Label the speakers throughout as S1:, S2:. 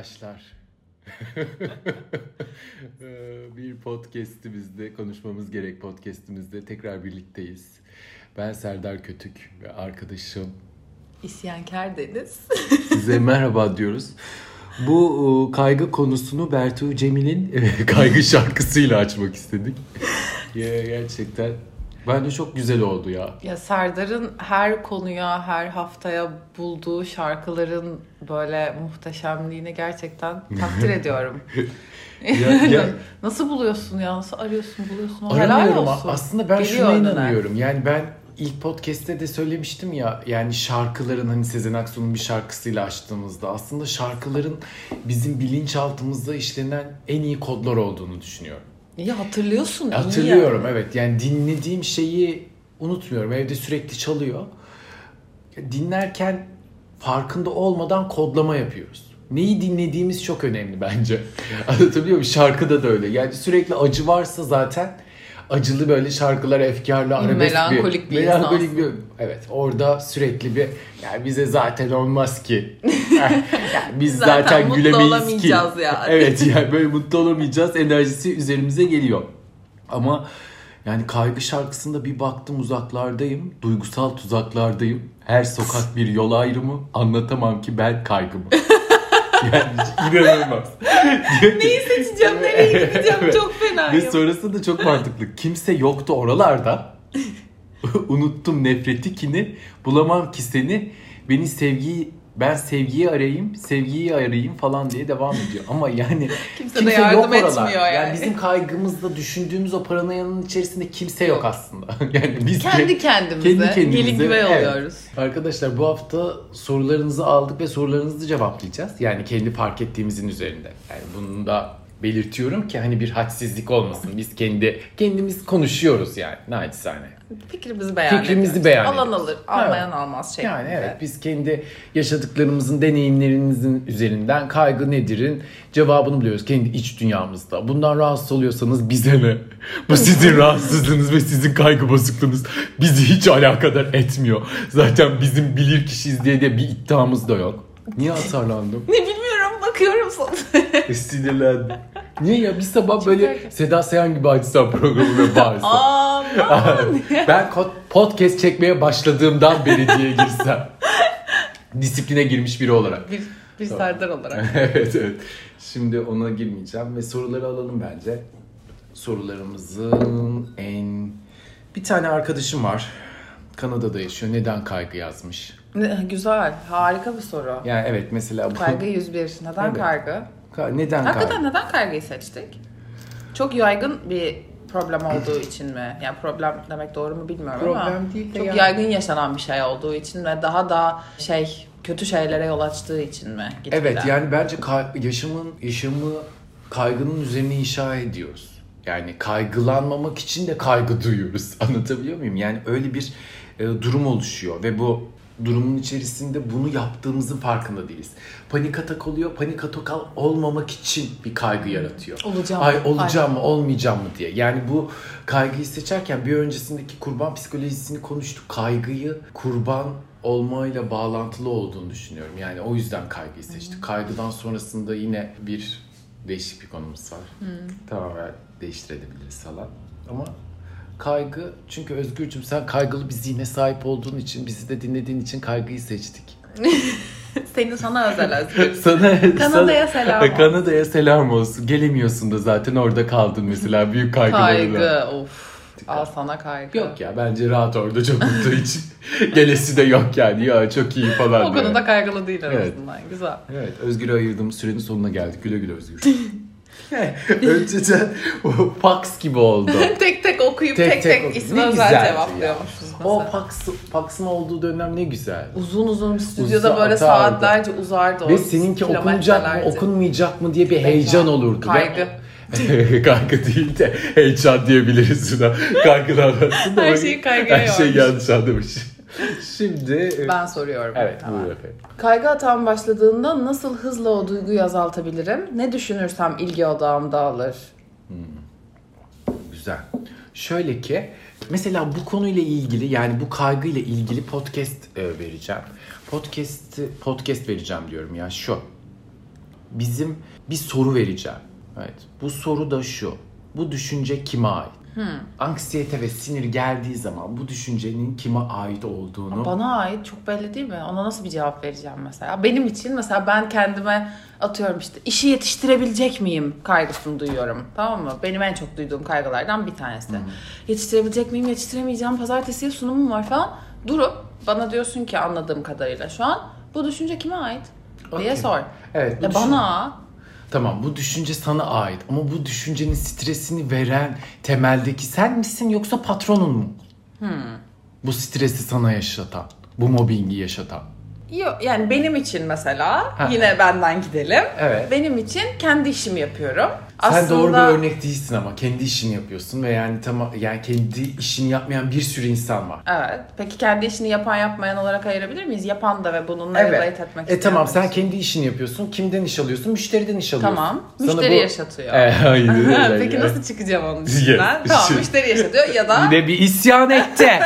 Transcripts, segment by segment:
S1: arkadaşlar. Ee, bir podcast'imizde, konuşmamız gerek podcast'imizde tekrar birlikteyiz. Ben Serdar Kötük ve arkadaşım.
S2: İsyankar Deniz.
S1: Size merhaba diyoruz. Bu e, kaygı konusunu Bertu Cemil'in e, kaygı şarkısıyla açmak istedik. Gerçekten bence çok güzel oldu ya.
S2: ya Serdar'ın her konuya, her haftaya bulduğu şarkıların böyle muhteşemliğini gerçekten takdir ediyorum.
S1: Ya- ya-
S2: Nasıl buluyorsun ya? Nasıl arıyorsun, buluyorsun? O Helal olsun.
S1: Aslında ben
S2: Geliyor
S1: şuna
S2: önüne.
S1: inanıyorum. Yani ben ilk podcast'te de söylemiştim ya yani şarkıların hani Sezen Aksu'nun bir şarkısıyla açtığımızda aslında şarkıların bizim bilinçaltımızda işlenen en iyi kodlar olduğunu düşünüyorum.
S2: İyi hatırlıyorsun.
S1: Hatırlıyorum evet yani dinlediğim şeyi unutmuyorum. Evde sürekli çalıyor. Dinlerken farkında olmadan kodlama yapıyoruz. Neyi dinlediğimiz çok önemli bence. Anlatabiliyor muyum? Şarkıda da öyle. Yani sürekli acı varsa zaten acılı böyle şarkılar efkarlı arabesk
S2: Melankolik bir
S1: melankolik
S2: insansın.
S1: bir evet orada sürekli bir yani bize zaten olmaz ki. Yani biz zaten,
S2: Zaten
S1: gülemeyiz ki.
S2: yani.
S1: Evet yani böyle mutlu olamayacağız enerjisi üzerimize geliyor. Ama yani kaygı şarkısında bir baktım uzaklardayım, duygusal tuzaklardayım. Her sokak bir yol ayrımı, anlatamam ki ben kaygımı. yani inanılmaz.
S2: Neyi seçeceğim, nereye gideceğim
S1: Evet.
S2: çok fena.
S1: Ve sonrası da çok mantıklı. Kimse yoktu oralarda. Unuttum nefreti kini. Bulamam ki seni. Beni sevgiyi ben sevgiyi arayayım, sevgiyi arayayım falan diye devam ediyor. Ama yani
S2: Kimse de yardım etmiyor yani.
S1: bizim kaygımızda düşündüğümüz o paranoyanın içerisinde kimse yok aslında. yani biz
S2: Kendi kendimize,
S1: kendi kendimize
S2: gelin güvey
S1: evet.
S2: oluyoruz.
S1: Arkadaşlar bu hafta sorularınızı aldık ve sorularınızı cevaplayacağız. Yani kendi fark ettiğimizin üzerinde. Yani bunu da belirtiyorum ki hani bir hadsizlik olmasın. Biz kendi kendimiz konuşuyoruz yani naçizane.
S2: Fikrimizi beyan
S1: Fikrimizi
S2: ediyoruz.
S1: beyan
S2: Alan
S1: ediyoruz.
S2: alır, almayan
S1: Evet.
S2: almaz şeklinde.
S1: Yani evet biz kendi yaşadıklarımızın, deneyimlerimizin üzerinden kaygı nedirin cevabını biliyoruz kendi iç dünyamızda. Bundan rahatsız oluyorsanız bize ne? Bu sizin rahatsızlığınız ve sizin kaygı bozukluğunuz bizi hiç alakadar etmiyor. Zaten bizim bilir kişiyiz diye de bir iddiamız da yok. Niye hasarlandım?
S2: Ne bilmiyorum bakıyorum sana.
S1: Sinirlendim. Niye ya bir sabah böyle Seda Sayan gibi açsam programı ve bağırsam.
S2: Aman.
S1: ben podcast çekmeye başladığımdan beri diye girsem. Disipline girmiş biri olarak.
S2: bir, bir Serdar olarak.
S1: evet evet. Şimdi ona girmeyeceğim ve soruları alalım bence. Sorularımızın en... Bir tane arkadaşım var. Kanada'da yaşıyor. Neden kaygı yazmış?
S2: Güzel, harika bir soru.
S1: Yani evet mesela bu...
S2: Kaygı 101. Neden
S1: Evet.
S2: kaygı?
S1: Neden
S2: Hakikaten
S1: kaygı?
S2: neden kaygıyı seçtik? Çok yaygın bir problem olduğu için mi? Yani problem demek doğru mu bilmiyorum ama
S1: Problem değil de
S2: çok
S1: yani-
S2: yaygın yaşanan bir şey olduğu için ve daha da şey kötü şeylere yol açtığı için mi? Gitgide?
S1: Evet yani bence kay- yaşamın yaşamı kaygının üzerine inşa ediyoruz. Yani kaygılanmamak için de kaygı duyuyoruz. Anlatabiliyor muyum? Yani öyle bir e, durum oluşuyor ve bu durumun içerisinde bunu yaptığımızın farkında değiliz. Panik atak oluyor. Panik atak olmamak için bir kaygı yaratıyor.
S2: Olacağım.
S1: Ay olacağım mı olmayacağım mı diye. Yani bu kaygıyı seçerken bir öncesindeki kurban psikolojisini konuştuk. Kaygıyı kurban olmayla bağlantılı olduğunu düşünüyorum. Yani o yüzden kaygıyı seçtik. Kaygıdan sonrasında yine bir değişik bir konumuz var. Tamamen değiştirebiliriz falan. Ama kaygı çünkü Özgürcüm sen kaygılı bir zihne sahip olduğun için bizi de dinlediğin için kaygıyı seçtik.
S2: Senin sana özel özgür.
S1: Sana,
S2: Kanada'ya selam olsun.
S1: Kanada'ya selam olsun. Gelemiyorsun da zaten orada kaldın mesela büyük kaygılarıyla.
S2: Kaygı of. Al sana kaygı.
S1: Yok ya bence rahat orada çok mutlu için. Gelesi de yok yani ya çok iyi falan.
S2: O konuda kaygılı değil en
S1: Evet.
S2: azından. Güzel.
S1: Evet Özgür'e ayırdığımız sürenin sonuna geldik. Güle güle Özgür. Önceden o fax gibi oldu.
S2: tek tek okuyup tek tek,
S1: oku-
S2: ismi
S1: Ne
S2: özel cevaplıyormuşuz mesela.
S1: O fax, faxın olduğu dönem ne güzel.
S2: Uzun uzun stüdyoda
S1: Uzun
S2: böyle
S1: atardı.
S2: saatlerce uzardı
S1: Ve seninki okunacak mı okunmayacak mı diye bir heyecan olurdu.
S2: Kaygı.
S1: Kaygı değil de heyecan diyebiliriz buna. Kaygıdan aslında.
S2: Her şeyi kaygıya
S1: Her
S2: yormuş.
S1: yanlış anlamış. Şimdi...
S2: Ben soruyorum.
S1: Evet
S2: Tamam.
S1: buyurun efendim.
S2: Kaygı atağım başladığında nasıl hızla o duyguyu azaltabilirim? Ne düşünürsem ilgi odağım dağılır.
S1: Güzel. Şöyle ki mesela bu konuyla ilgili yani bu kaygıyla ilgili podcast e, vereceğim. Podcast podcast vereceğim diyorum ya şu. Bizim bir soru vereceğim. Evet. Bu soru da şu. Bu düşünce kime ait? Anksiyete ve sinir geldiği zaman bu düşüncenin kime ait olduğunu
S2: Bana ait çok belli değil mi? Ona nasıl bir cevap vereceğim mesela? Benim için mesela ben kendime atıyorum işte işi yetiştirebilecek miyim kaygısını duyuyorum. Tamam mı? Benim en çok duyduğum kaygılardan bir tanesi. Yetiştirebilecek miyim, yetiştiremeyeceğim, pazartesiye sunumum var falan. Durup bana diyorsun ki anladığım kadarıyla şu an bu düşünce kime ait? diye
S1: Okey.
S2: sor.
S1: Evet,
S2: Ya
S1: düşün-
S2: bana
S1: Tamam bu düşünce sana ait ama bu düşüncenin stresini veren temeldeki sen misin yoksa patronun mu? Bu stresi sana yaşatan, bu mobbingi yaşatan.
S2: Yok yani benim için mesela yine benden gidelim.
S1: Evet.
S2: Benim için kendi işimi yapıyorum.
S1: Sen doğru bir örnek değilsin ama kendi işini yapıyorsun ve yani tamam yani kendi işini yapmayan bir sürü insan var.
S2: Evet. Peki kendi işini yapan yapmayan olarak ayırabilir miyiz? Yapan da ve bununla relate etmek
S1: E tamam sen kendi işini yapıyorsun. Kimden iş alıyorsun? Müşteriden iş alıyorsun.
S2: Tamam.
S1: Sana
S2: Müşteri
S1: bu-
S2: yaşatıyor.
S1: E, aynen öyle.
S2: Peki nasıl çıkacağım onun içinden? tamam
S1: Şey-
S2: müşteri yaşatıyor ya da
S1: Yine bir isyan etti.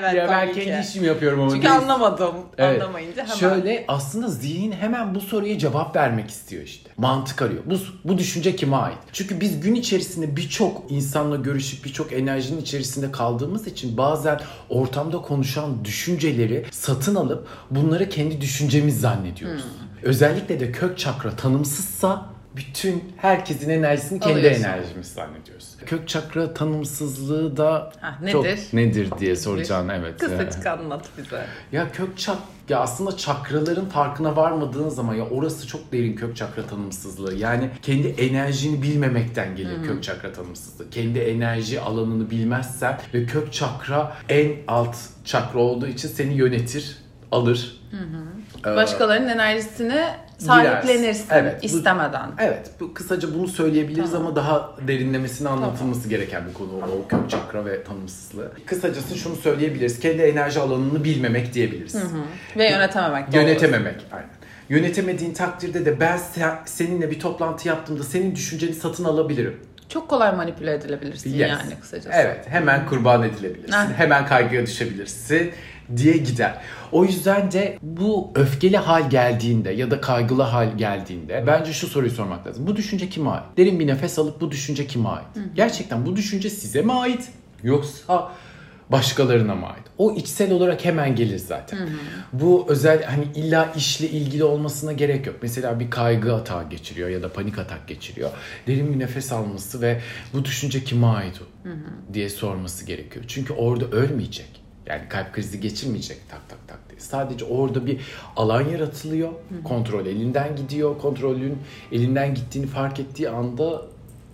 S2: Evet
S1: ya ben
S2: tabii ki.
S1: kendi işimi yapıyorum ama.
S2: Çünkü
S1: değil.
S2: anlamadım.
S1: Evet.
S2: Anlamayınca hemen.
S1: Şöyle aslında zihin hemen bu soruya cevap vermek istiyor işte. Mantık arıyor. Bu, bu düşünce kime ait? Çünkü biz gün içerisinde birçok insanla görüşüp birçok enerjinin içerisinde kaldığımız için bazen ortamda konuşan düşünceleri satın alıp bunları kendi düşüncemiz zannediyoruz. Özellikle de kök çakra tanımsızsa bütün herkesin enerjisini kendi
S2: Alıyorsun.
S1: enerjimiz zannediyoruz. Kök çakra tanımsızlığı da
S2: Ah,
S1: çok
S2: nedir?
S1: nedir diye soracağın evet.
S2: Kısacık anlat bize.
S1: Ya kök çak ya aslında çakraların farkına varmadığın zaman ya orası çok derin kök çakra tanımsızlığı. Yani kendi enerjini bilmemekten gelir kök çakra tanımsızlığı. Kendi enerji alanını bilmezsen ve kök çakra en alt çakra olduğu için seni yönetir, alır. Ee,
S2: Başkalarının enerjisini sahiplenirsin
S1: Evet, bu-
S2: istemeden.
S1: Evet, bu kısaca bunu söyleyebiliriz ama daha derinlemesine anlatılması gereken bir konu o kök çakra ve tanımsızlığı. Kısacası şunu söyleyebiliriz. Kendi enerji alanını bilmemek diyebiliriz.
S2: Ve yönetememek de olur.
S1: Yönetememek. Aynen. Yönetemediğin takdirde de ben se- seninle bir toplantı yaptığımda senin düşünceni satın alabilirim.
S2: Çok kolay manipüle edilebilirsin
S1: Yes.
S2: yani kısacası.
S1: Evet, hemen kurban edilebilirsin.
S2: Heh.
S1: Hemen kaygıya düşebilirsin diye gider. O yüzden de bu öfkeli hal geldiğinde ya da kaygılı hal geldiğinde bence şu soruyu sormak lazım. Bu düşünce kime ait? Derin bir nefes alıp bu düşünce kime ait? Gerçekten bu düşünce size mi ait? Yoksa başkalarına mı ait? O içsel olarak hemen gelir zaten. Bu özel hani illa işle ilgili olmasına gerek yok. Mesela bir kaygı atağı geçiriyor ya da panik atak geçiriyor. Derin bir nefes alması ve bu düşünce kime ait o? diye sorması gerekiyor. Çünkü orada ölmeyecek. Yani kalp krizi geçirmeyecek tak tak tak diye. Sadece orada bir alan yaratılıyor. Kontrol elinden gidiyor. Kontrolün elinden gittiğini fark ettiği anda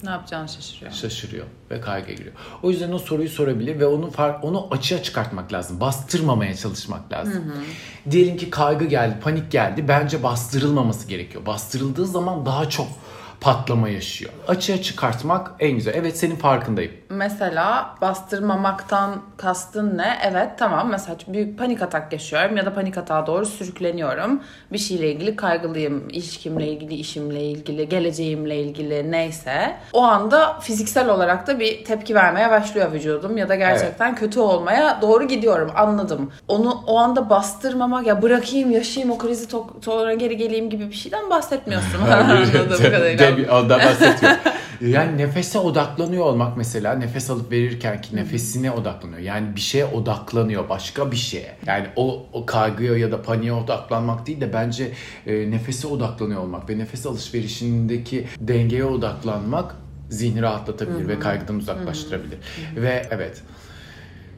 S2: Ne yapacağını şaşırıyor.
S1: şaşırıyor ve kaygıya giriyor. O yüzden o soruyu sorabilir ve onu fark, onu açığa çıkartmak lazım. Bastırmamaya çalışmak lazım. Diyelim ki kaygı geldi, panik geldi. Bence bastırılmaması gerekiyor. Bastırıldığı zaman daha çok patlama yaşıyor. Açığa çıkartmak en güzel. Evet senin farkındayım.
S2: Mesela bastırmamaktan kastın ne? Evet tamam mesela büyük panik atak yaşıyorum ya da panik atağa doğru sürükleniyorum. Bir şeyle ilgili kaygılıyım. İlişkimle ilgili, işimle ilgili, geleceğimle ilgili neyse. O anda fiziksel olarak da bir tepki vermeye başlıyor vücudum ya da gerçekten kötü olmaya doğru gidiyorum anladım. Onu o anda bastırmamak ya bırakayım yaşayayım o krizi to- sonra geri geleyim gibi bir şeyden bahsetmiyorsun anladığım kadarıyla.
S1: Tabii ondan bahsediyorum. Yani nefese odaklanıyor olmak mesela nefes alıp verirken ki nefesine odaklanıyor. Yani bir şeye odaklanıyor başka bir şeye. Yani o, o kaygıya ya da paniğe odaklanmak değil de bence e, nefese odaklanıyor olmak ve nefes alışverişindeki dengeye odaklanmak zihni rahatlatabilir ve kaygıdan uzaklaştırabilir. Ve evet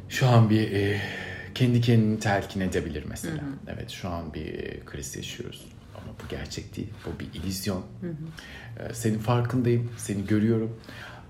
S1: şu an bir e, kendi kendini telkin edebilir mesela. Evet şu an bir e, kriz yaşıyoruz. Ama Bu gerçek değil. Bu bir illüzyon. Ee, senin farkındayım. Seni görüyorum.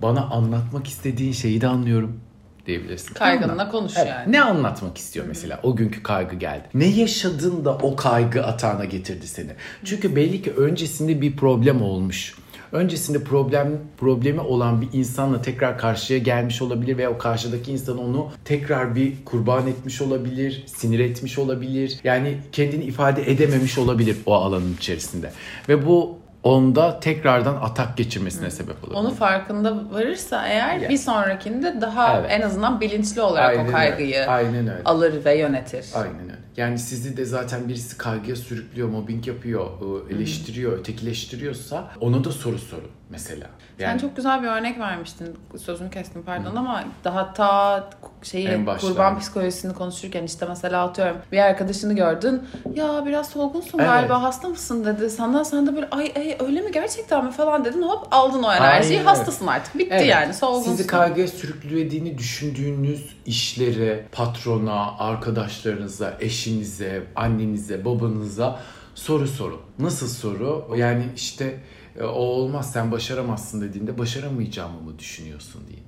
S1: Bana anlatmak istediğin şeyi de anlıyorum diyebilirsin.
S2: Kaygınla konuş
S1: Evet.
S2: yani.
S1: Ne anlatmak istiyor mesela? O günkü kaygı geldi. Ne yaşadın da o kaygı atağına getirdi seni? Çünkü belli ki öncesinde bir problem olmuş. Öncesinde problem problemi olan bir insanla tekrar karşıya gelmiş olabilir ve o karşıdaki insan onu tekrar bir kurban etmiş olabilir, sinir etmiş olabilir. Yani kendini ifade edememiş olabilir o alanın içerisinde. Ve bu onda tekrardan atak geçirmesine sebep olabilir.
S2: Onu farkında varırsa eğer
S1: Ya.
S2: bir sonrakinde daha
S1: Evet.
S2: en azından bilinçli olarak
S1: Aynen
S2: o
S1: öyle.
S2: kaygıyı
S1: Aynen öyle.
S2: alır ve yönetir.
S1: Aynen öyle. Yani sizi de zaten birisi kaygıya sürüklüyor, mobbing yapıyor, ıı, eleştiriyor, ötekileştiriyorsa ona da soru sorun mesela.
S2: Sen çok güzel bir örnek vermiştin. Sözünü kestim pardon ama daha ta şeyi kurban psikolojisini konuşurken işte mesela atıyorum bir arkadaşını gördün. Ya biraz solgunsun
S1: Evet.
S2: galiba hasta mısın dedi. Sana sen de böyle ay, ay öyle mi gerçekten mi falan dedin. Hop aldın o enerjiyi.
S1: Aynen.
S2: Hastasın artık. Bitti
S1: Evet.
S2: yani solgunsun.
S1: Sizi kaygıya sürüklediğini düşündüğünüz işlere, patrona, arkadaşlarınıza, eşinize, annenize, babanıza soru sorun. Nasıl soru? Yani işte e, o olmaz sen başaramazsın dediğinde başaramayacağımı mı düşünüyorsun diye.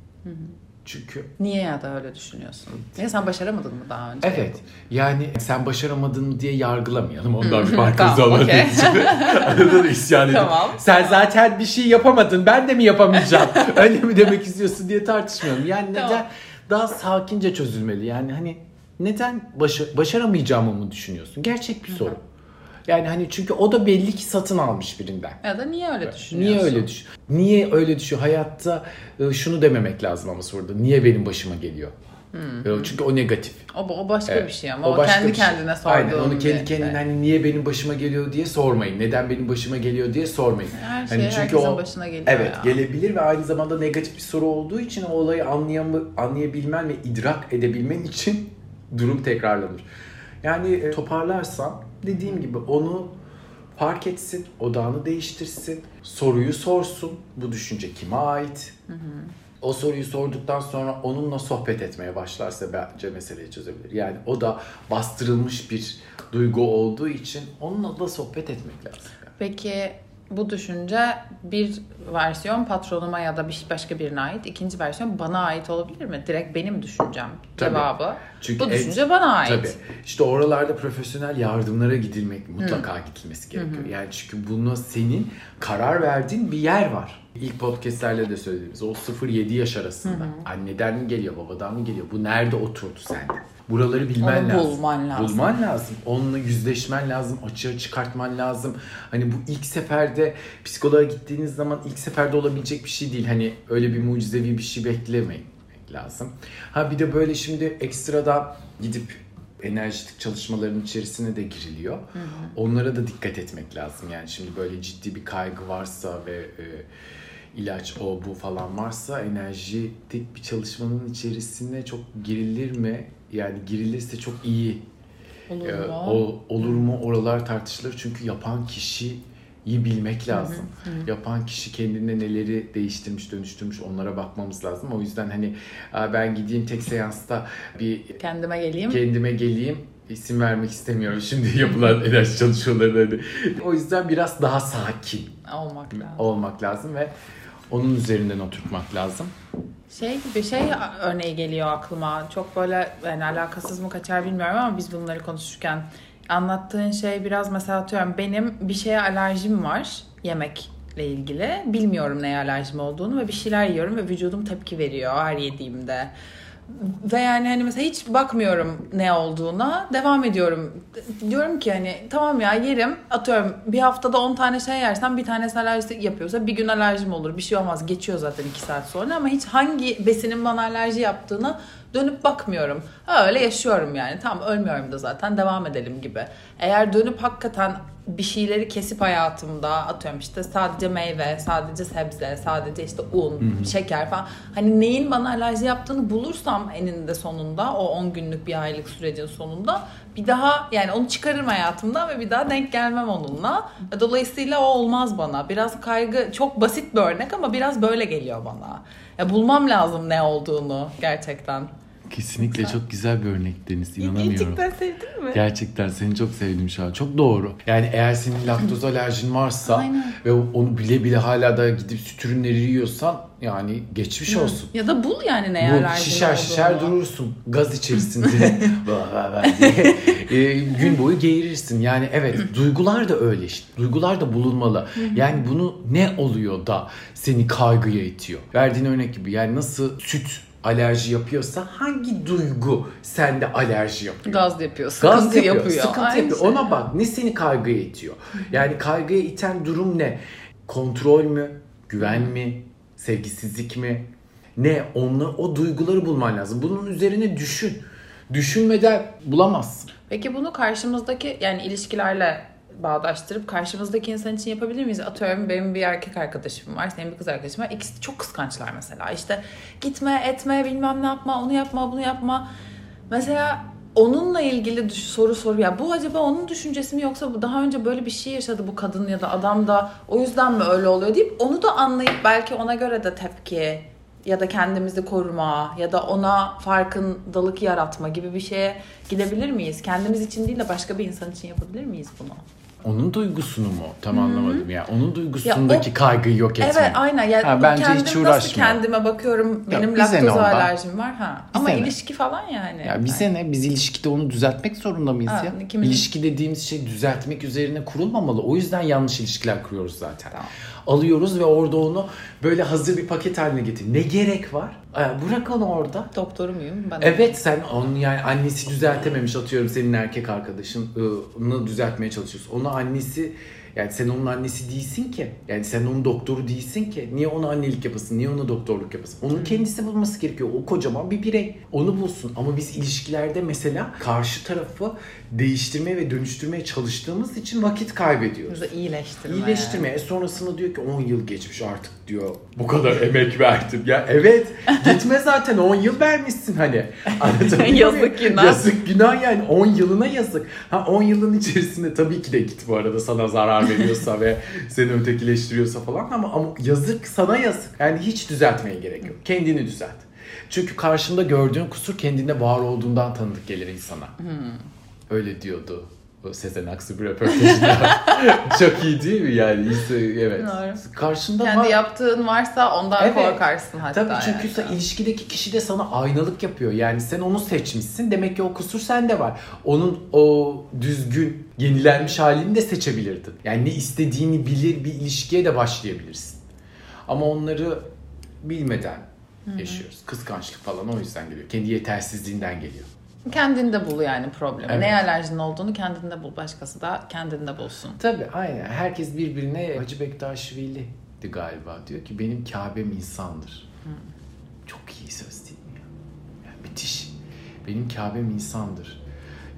S1: Çünkü
S2: Niye ya da öyle düşünüyorsun? Niye sen başaramadın mı daha önce?
S1: Evet. Yani sen başaramadın diye yargılamayalım. Ondan bir farkımız.
S2: Tamam, okey.
S1: için. Arada da isyan edin.
S2: Tamam.
S1: Sen zaten bir şey yapamadın. Ben de mi yapamayacağım? Öyle mi demek istiyorsun diye tartışmayalım. Yani neden
S2: Tamam.
S1: daha sakince çözülmeli? Yani hani neden başa- başaramayacağımı mı düşünüyorsun? Gerçek bir soru. Yani hani çünkü o da belli ki satın almış birinden.
S2: Ya da niye öyle düşünüyorsun?
S1: Niye öyle düşün? Niye öyle düşüyor? Hayatta e, şunu dememek lazım ama soruda. Niye benim başıma geliyor? E, Çünkü o negatif.
S2: O, o başka
S1: Evet.
S2: bir şey ama o,
S1: başka
S2: kendi
S1: şey.
S2: kendine sorduğun
S1: Aynen onu kendi kendine hani niye benim başıma geliyor diye sormayın. Neden benim başıma geliyor diye sormayın.
S2: Her şey
S1: hani
S2: herkesin başına geliyor
S1: Evet
S2: ya.
S1: gelebilir ve aynı zamanda negatif bir soru olduğu için o olayı anlayam anlayabilmen ve idrak edebilmen için durum tekrarlanır. Yani e, toparlarsam dediğim gibi onu fark etsin, odağını değiştirsin, soruyu sorsun. Bu düşünce kime ait? O soruyu sorduktan sonra onunla sohbet etmeye başlarsa bence meseleyi çözebilir. Yani o da bastırılmış bir duygu olduğu için onunla da sohbet etmek lazım.
S2: Peki bu düşünce bir versiyon patronuma ya da bir başka birine ait, ikinci versiyon bana ait olabilir mi? Direkt benim düşüncem
S1: Tabii.
S2: cevabı.
S1: Çünkü
S2: bu
S1: en-
S2: düşünce bana ait.
S1: Tabii. İşte oralarda profesyonel yardımlara gidilmek mutlaka gidilmesi gerekiyor. Yani çünkü buna senin karar verdiğin bir yer var. İlk podcastlerle de söylediğimiz o 0-7 yaş arasında. Anneden mi geliyor, babadan mı geliyor? Bu nerede oturdu sende? Buraları bilmen
S2: Onu
S1: lazım.
S2: bulman lazım.
S1: Bulman lazım. Onunla yüzleşmen lazım. Açığa çıkartman lazım. Hani bu ilk seferde psikoloğa gittiğiniz zaman ilk seferde olabilecek bir şey değil. Hani öyle bir mucizevi bir şey beklemeyin lazım. Ha bir de böyle şimdi ekstradan gidip enerjitik çalışmaların içerisine de giriliyor. Onlara da dikkat etmek lazım. Yani şimdi böyle ciddi bir kaygı varsa ve e, ilaç o bu falan varsa enerjitik bir çalışmanın içerisine çok girilir mi? Yani girilirse çok iyi
S2: Olur
S1: ee,
S2: mu?
S1: o, olur mu oralar tartışılır çünkü yapan kişiyi bilmek lazım. Yapan kişi kendinde neleri değiştirmiş, dönüştürmüş onlara bakmamız lazım. O yüzden hani "Aa, ben gideyim tek seansta bir
S2: Kendime geleyim.
S1: kendime geleyim isim vermek istemiyorum şimdi yapılan enerji çalışmalarını. O yüzden biraz daha sakin
S2: olmak lazım.
S1: olmak lazım ve onun üzerinden oturtmak lazım.
S2: Şey gibi şey örneği geliyor aklıma. Çok böyle yani alakasız mı kaçar bilmiyorum ama biz bunları konuşurken anlattığın şey biraz mesela atıyorum benim bir şeye alerjim var yemekle ilgili. Bilmiyorum neye alerjim olduğunu ve bir şeyler yiyorum ve vücudum tepki veriyor her yediğimde. Ve yani hani mesela hiç bakmıyorum ne olduğuna devam ediyorum. Diyorum ki hani tamam ya yerim atıyorum bir haftada 10 tane şey yersen bir tanesi alerjisi yapıyorsa bir gün alerjim olur. Bir şey olmaz geçiyor zaten 2 saat sonra ama hiç hangi besinin bana alerji yaptığına dönüp bakmıyorum. Öyle yaşıyorum yani tamam ölmüyorum da zaten devam edelim gibi. Eğer dönüp hakikaten bir şeyleri kesip hayatımda atıyorum işte sadece meyve, sadece sebze, sadece işte un, şeker falan. Hani neyin bana alerji yaptığını bulursam eninde sonunda o 10 günlük bir aylık sürecin sonunda bir daha yani onu çıkarırım hayatımdan ve bir daha denk gelmem onunla. Dolayısıyla o olmaz bana. Biraz kaygı çok basit bir örnek ama biraz böyle geliyor bana. Ya bulmam lazım ne olduğunu gerçekten.
S1: Kesinlikle çok güzel bir örnek Deniz. İnanamıyorum.
S2: Gerçekten sevdin mi?
S1: Gerçekten seni çok sevdim şu an. Çok doğru. Yani eğer senin laktoz alerjin varsa
S2: Aynen.
S1: ve onu bile bile hala da gidip süt ürünleri yiyorsan yani geçmiş olsun.
S2: Ya da bul yani ne
S1: Bu
S2: alerjin
S1: şişer
S2: olduğunu.
S1: şişer durursun gaz diye. E, gün boyu geğirirsin yani evet duygular da öyle işte duygular da bulunmalı yani bunu ne oluyor da seni kaygıya itiyor verdiğin örnek gibi yani nasıl süt alerji yapıyorsa hangi duygu sende alerji yapıyor
S2: Gaz yapıyor, sıkıntı
S1: Gaz yapıyor,
S2: yapıyor.
S1: sıkıntı
S2: Aynı
S1: yapıyor.
S2: şey.
S1: Ona bak ne seni kaygıya itiyor. Yani kaygıya iten durum ne? Kontrol mü? Güven mi? Sevgisizlik mi? Ne? Onları, o duyguları bulman lazım. Bunun üzerine düşün. Düşünmeden bulamazsın.
S2: Peki bunu karşımızdaki yani ilişkilerle bağdaştırıp karşımızdaki insan için yapabilir miyiz? Atıyorum benim bir erkek arkadaşım var, senin bir kız arkadaşım var. İkisi çok kıskançlar mesela. İşte gitme, etme, bilmem ne yapma, onu yapma, bunu yapma. Mesela onunla ilgili soru soru ya bu acaba onun düşüncesi mi yoksa bu daha önce böyle bir şey yaşadı bu kadın ya da adam da o yüzden mi öyle oluyor deyip onu da anlayıp belki ona göre de tepki ya da kendimizi koruma ya da ona farkındalık yaratma gibi bir şeye gidebilir miyiz? Kendimiz için değil de başka bir insan için yapabilir miyiz bunu?
S1: Onun duygusunu mu? Tam anlamadım ya. Onun duygusundaki
S2: Ya o-
S1: kaygıyı yok etme.
S2: Evet aynen. Ya
S1: Ha, bence
S2: kendim
S1: hiç
S2: nasıl
S1: uğraşma.
S2: kendime bakıyorum benim
S1: ne
S2: laktoz alerjim var ha. Ama
S1: Bize ne?
S2: ilişki falan yani.
S1: Ya bize ne? Biz ilişkide onu düzeltmek zorunda mıyız
S2: Ha,
S1: ya?
S2: kimin-
S1: İlişki dediğimiz şey düzeltmek üzerine kurulmamalı. O yüzden yanlış ilişkiler kuruyoruz zaten.
S2: Tamam.
S1: Alıyoruz ve orada onu böyle hazır bir paket haline getir. Ne gerek var? Ee, Bırak onu orada.
S2: Doktoru muyum ben?
S1: Evet sen onu yani annesi düzeltememiş atıyorum senin erkek arkadaşını düzeltmeye çalışıyorsun. Onu annesi yani sen onun annesi değilsin ki. Yani sen onun doktoru değilsin ki. Niye ona annelik yapasın? Niye ona doktorluk yapasın? Onun kendisi bulması gerekiyor. O kocaman bir birey. Onu bulsun. Ama biz ilişkilerde mesela karşı tarafı değiştirmeye ve dönüştürmeye çalıştığımız için vakit kaybediyoruz.
S2: Burada iyileştirme.
S1: İyileştirme. E sonrasında diyor ki 10 yıl geçmiş artık diyor. Bu kadar emek verdim. Ya evet gitme zaten 10 yıl vermişsin hani.
S2: Yazık günah.
S1: Yazık günah yani 10 yılına yazık. Ha 10 yılın içerisinde tabii ki de git bu arada sana zarar veriyorsa ve seni ötekileştiriyorsa falan ama, ama yazık sana yazık. Yani hiç düzeltmeye gerek yok. Kendini düzelt. Çünkü karşında gördüğün kusur kendinde var olduğundan tanıdık gelir insana. Öyle diyordu. Sezen Aksu bir röportajında. Çok iyi değil mi yani? Evet.
S2: Doğru.
S1: Karşında
S2: Kendi
S1: var.
S2: yaptığın varsa ondan
S1: Evet.
S2: korkarsın hatta.
S1: Tabii çünkü
S2: yani.
S1: ilişkideki kişi de sana aynalık yapıyor. Yani sen onu seçmişsin. Demek ki o kusur sende var. Onun o düzgün, yenilenmiş halini de seçebilirdin. Yani ne istediğini bilir bir ilişkiye de başlayabilirsin. Ama onları bilmeden yaşıyoruz. Kıskançlık falan o yüzden geliyor. Kendi yetersizliğinden geliyor.
S2: Kendinde bul yani problemi.
S1: Evet.
S2: Ne alerjin olduğunu kendinde bul. Başkası da kendinde bulsun.
S1: Tabii aynen. Herkes birbirine Hacı Bektaşvili'di galiba. Diyor ki benim Kabe'm insandır. Çok iyi söz değil mi ya? Yani müthiş. Benim Kabe'm insandır.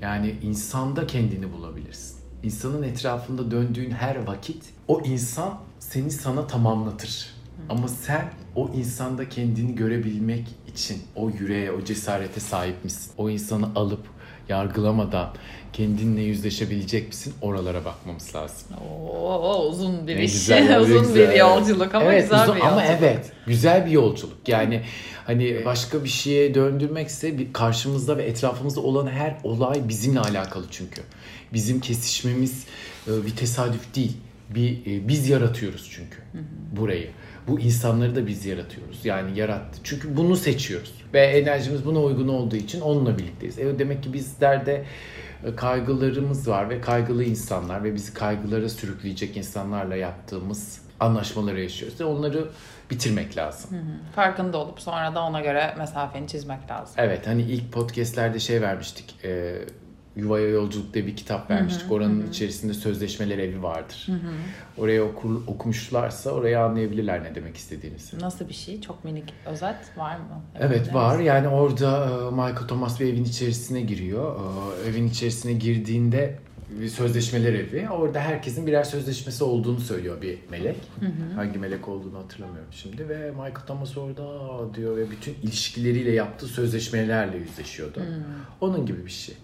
S1: Yani insanda kendini bulabilirsin. İnsanın etrafında döndüğün her vakit o insan seni sana tamamlatır. Ama sen o insanda kendini görebilmek için o yüreğe, o cesarete sahip misin? O insanı alıp yargılamadan kendinle yüzleşebilecek misin? Oralara bakmamız lazım.
S2: Oo, uzun bir
S1: Ne
S2: iş.
S1: güzel,
S2: uzun
S1: güzel.
S2: bir yolculuk ama
S1: evet,
S2: güzel
S1: uzun-
S2: bir
S1: Ama
S2: yolculuk.
S1: evet güzel bir yolculuk. Yani hani başka bir şeye döndürmekse karşımızda ve etrafımızda olan her olay bizimle alakalı çünkü. Bizim kesişmemiz e, bir tesadüf değil. Bir e, biz yaratıyoruz çünkü burayı. Bu insanları da biz yaratıyoruz. Yani yarattı. Çünkü bunu seçiyoruz. Ve enerjimiz buna uygun olduğu için onunla birlikteyiz. E, demek ki bizlerde e, kaygılarımız var ve kaygılı insanlar ve bizi kaygılara sürükleyecek insanlarla yaptığımız anlaşmaları yaşıyoruz. Ve onları bitirmek lazım.
S2: Farkında olup sonra da ona göre mesafeni çizmek lazım.
S1: Evet hani ilk podcastlerde şey vermiştik. E, Yuvaya Yolculuk diye bir kitap vermiştik. Oranın içerisinde sözleşmeler evi vardır. Oraya okur, okumuşlarsa oraya anlayabilirler ne demek istediğimizi.
S2: Nasıl bir şey? Çok minik özet var mı?
S1: Evet var. Yani orada e, Michael Thomas bir evin içerisine giriyor. E, Evin içerisine girdiğinde sözleşmeler evi. Orada herkesin birer sözleşmesi olduğunu söylüyor bir melek. Hangi melek olduğunu hatırlamıyorum şimdi. Ve Michael Thomas orada diyor ve bütün ilişkileriyle yaptığı sözleşmelerle yüzleşiyordu. Onun gibi bir şey.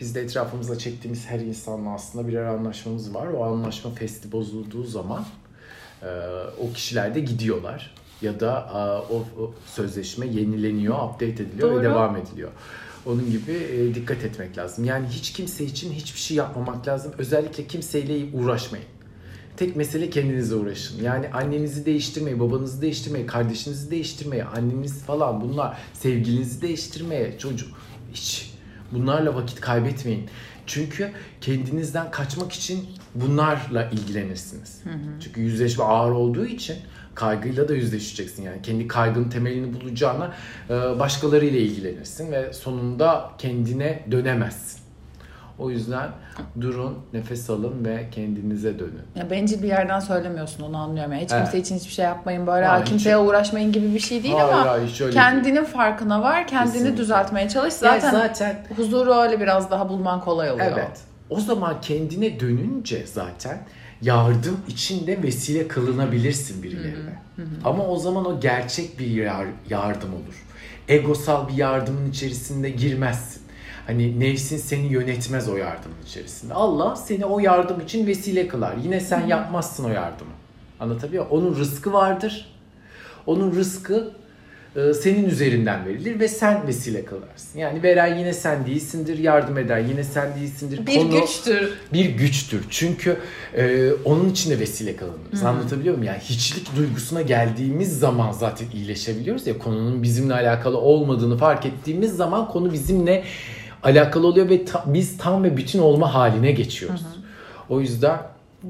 S1: Biz de etrafımıza çektiğimiz her insanla aslında birer anlaşmamız var. O anlaşma festi bozulduğu zaman e, o kişiler de gidiyorlar. ya da o, o sözleşme yenileniyor, update ediliyor
S2: Doğru.
S1: ve devam ediliyor. Onun gibi e, dikkat etmek lazım. Yani hiç kimse için hiçbir şey yapmamak lazım. Özellikle kimseyle uğraşmayın. Tek mesele kendinize uğraşın. Yani annenizi değiştirmeyi, babanızı değiştirmeyi, kardeşinizi değiştirmeyi, anneniz falan bunlar, sevgilinizi değiştirmeye, çocuk hiç bunlarla vakit kaybetmeyin. Çünkü kendinizden kaçmak için bunlarla ilgilenirsiniz. Çünkü yüzleşme ağır olduğu için kaygıyla da yüzleşeceksin. Yani kendi kaygının temelini bulacağına e, başkalarıyla ilgilenirsin ve sonunda kendine dönemezsin. O yüzden durun, nefes alın ve kendinize dönün.
S2: Ya bencil bir yerden söylemiyorsun onu anlıyorum. Yani hiç
S1: Evet.
S2: kimse için hiçbir şey yapmayın böyle
S1: Ha,
S2: "Aa,
S1: hiç-
S2: kimseye uğraşmayın gibi bir şey değil
S1: Hayır,
S2: ama
S1: hayır,
S2: kendinin farkına var, kendini
S1: Kesinlikle.
S2: düzeltmeye çalış. Zaten,
S1: zaten
S2: huzuru öyle biraz daha bulman kolay oluyor.
S1: Evet. O zaman kendine dönünce zaten yardım için de vesile kılınabilirsin birilerine. Ama o zaman o gerçek bir yar- yardım olur. Egosal bir yardımın içerisinde girmezsin. Hani nefsin seni yönetmez o yardımın içerisinde. Allah seni o yardım için vesile kılar. Yine sen yapmazsın o yardımı. Anlatabiliyor muyum? Onun rızkı vardır. Onun rızkı e, senin üzerinden verilir ve sen vesile kılarsın. Yani veren yine sen değilsindir, yardım eden yine sen değilsindir.
S2: Bir
S1: Konu
S2: güçtür.
S1: bir güçtür. Çünkü e, onun için de vesile kılınırız. Anlatabiliyor muyum? Yani hiçlik duygusuna geldiğimiz zaman zaten iyileşebiliyoruz ya konunun bizimle alakalı olmadığını fark ettiğimiz zaman konu bizimle alakalı oluyor ve ta- biz tam ve bütün olma haline geçiyoruz. O yüzden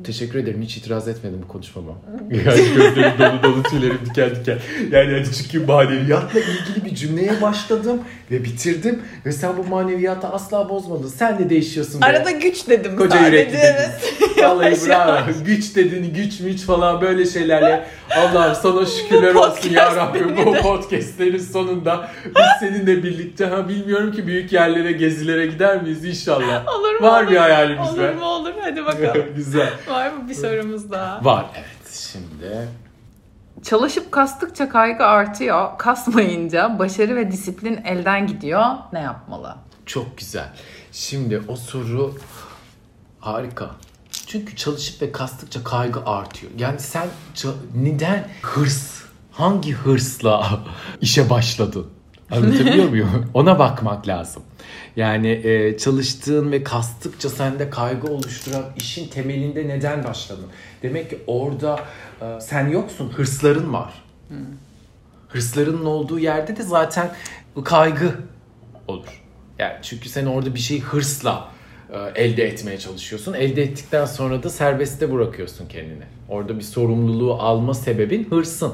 S1: teşekkür ederim. Hiç itiraz etmedim bu konuşmama. Yani gözlerim dolu dolu tüylerim diken diken. Yani hadi çünkü maneviyatla ilgili bir cümleye başladım ve bitirdim. Ve sen bu maneviyatı asla bozmadın. Sen de değişiyorsun. be.
S2: Arada güç dedim
S1: Koca
S2: sadece.
S1: yürekli
S2: Evet.
S1: Vallahi
S2: Yavaş
S1: bravo.
S2: yavaş.
S1: Güç dedin, güç müç falan böyle şeylerle. Allah'ım sana şükürler olsun ya Rabbim bu podcastlerin sonunda biz seninle birlikte ha bilmiyorum ki büyük yerlere gezilere gider miyiz inşallah.
S2: Olur mu?
S1: Var
S2: olur.
S1: bir hayalimiz
S2: Olur mu olur. Hadi bakalım.
S1: Güzel.
S2: Var mı bir sorumuz daha?
S1: Var evet şimdi.
S2: Çalışıp kastıkça kaygı artıyor. Kasmayınca başarı ve disiplin elden gidiyor. Ne yapmalı?
S1: Çok güzel. Şimdi o soru harika. Çünkü çalışıp ve kastıkça kaygı artıyor. Yani sen neden hırs, hangi hırsla işe başladın? Anlatabiliyor muyum? Ona bakmak lazım. Yani e, çalıştığın ve kastıkça sende kaygı oluşturan işin temelinde neden başladın? Demek ki orada e, sen yoksun, hırsların var. Hırslarının olduğu yerde de zaten kaygı olur. Yani çünkü sen orada bir şeyi hırsla elde etmeye çalışıyorsun. Elde ettikten sonra da serbestte bırakıyorsun kendini. Orada bir sorumluluğu alma sebebin hırsın.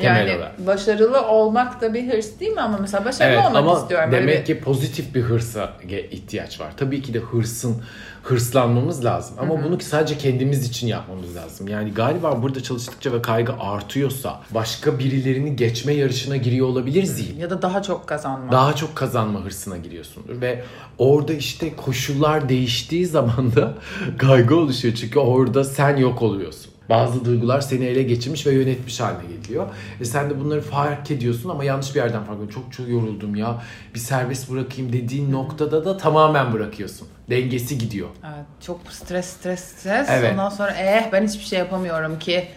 S1: Temel
S2: yani
S1: olarak.
S2: başarılı olmak da bir hırs değil mi? Ama mesela başarılı
S1: Evet
S2: olmak
S1: ama
S2: istiyorum. Böyle
S1: demek
S2: bir-
S1: ki pozitif bir hırsa ihtiyaç var. Tabii ki de hırsın hırslanmamız lazım ama bunu sadece kendimiz için yapmamız lazım. Yani galiba burada çalıştıkça ve kaygı artıyorsa başka birilerini geçme yarışına giriyor olabilir zihin.
S2: Ya da daha çok kazanmak.
S1: daha çok kazanma hırsına giriyorsundur ve orada işte koşullar değiştiği zaman da kaygı oluşuyor çünkü orada sen yok oluyorsun. Bazı duygular seni ele geçirmiş ve yönetmiş haline geliyor. Ve sen de bunları fark ediyorsun ama yanlış bir yerden fark ediyorsun. Çok çok yoruldum ya bir serbest bırakayım dediğin noktada da tamamen bırakıyorsun. Dengesi gidiyor.
S2: Evet, çok stres stres stres.
S1: Evet.
S2: Ondan sonra eh ben hiçbir şey yapamıyorum ki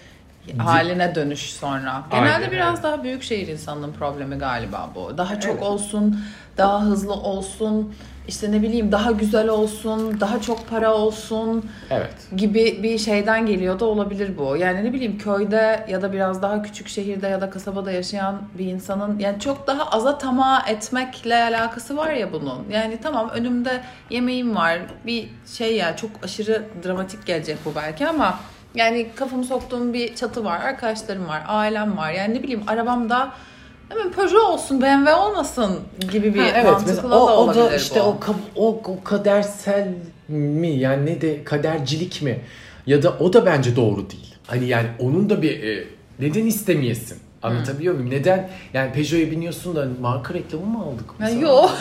S2: haline dönüş sonra.
S1: Aynen
S2: Genelde biraz
S1: öyle.
S2: daha büyük şehir insanının problemi galiba bu. Daha çok
S1: Evet.
S2: olsun, daha hızlı olsun, işte ne bileyim daha güzel olsun, daha çok para olsun
S1: Evet.
S2: gibi bir şeyden geliyor da olabilir bu. Yani ne bileyim köyde ya da biraz daha küçük şehirde ya da kasabada yaşayan bir insanın yani çok daha aza tamah etmekle alakası var ya bunun. Yani tamam önümde yemeğim var. Bir şey ya çok aşırı dramatik gelecek bu belki ama yani kafamı soktuğum bir çatı var, arkadaşlarım var, ailem var. Yani ne bileyim arabamda hemen Peugeot olsun, BMW olmasın gibi bir
S1: Ha, evet
S2: mantıkla da
S1: o, o
S2: olabilir
S1: da işte
S2: bu.
S1: o, o o kadersel mi yani ne de kadercilik mi ya da o da bence doğru değil. Hani yani onun da bir e, neden istemeyesin? Anlatabiliyor muyum? Neden yani Peugeot'a biniyorsun da marka reklamı mı aldık?
S2: Ya
S1: mesela?
S2: yok.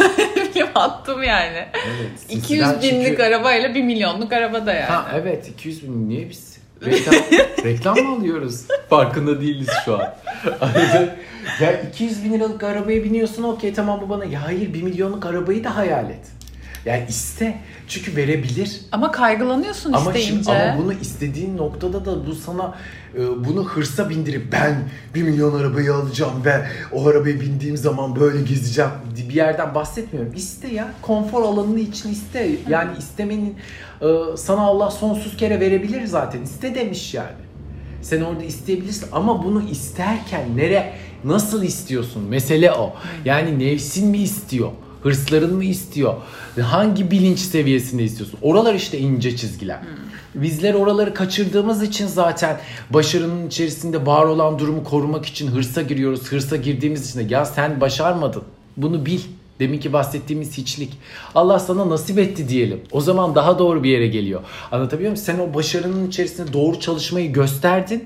S2: Attım yani.
S1: Evet.
S2: 200
S1: sizden
S2: binlik
S1: çünkü-
S2: arabayla 1 milyonluk araba da yani.
S1: Ha evet 200 bin niye biz reklam, reklam mı alıyoruz? Farkında değiliz şu an. Ya 200 bin liralık arabaya biniyorsun okey tamam bu bana. Ya hayır 1 milyonluk arabayı da hayal et. Yani iste. Çünkü verebilir.
S2: Ama kaygılanıyorsun
S1: Ama,
S2: isteyince.
S1: şimdi, ama bunu istediğin noktada da bu sana e, bunu hırsa bindirip ben bir milyon arabayı alacağım ve o arabaya bindiğim zaman böyle gezeceğim bir yerden bahsetmiyorum. İste ya. Konfor alanını için iste. Yani istemenin e, sana Allah sonsuz kere verebilir zaten. İste demiş yani. Sen orada isteyebilirsin ama bunu isterken nere nasıl istiyorsun? Mesele o. Yani nefsin mi istiyor? Hırsların mı istiyor? Hangi bilinç seviyesinde istiyorsun? Oralar işte ince çizgiler. Bizler oraları kaçırdığımız için zaten başarının içerisinde var olan durumu korumak için hırsa giriyoruz. Hırsa girdiğimiz için de ya sen başarmadın. Bunu bil. Deminki bahsettiğimiz hiçlik. Allah sana nasip etti diyelim. O zaman daha doğru bir yere geliyor. Anlatabiliyor muyum? Sen o başarının içerisinde doğru çalışmayı gösterdin.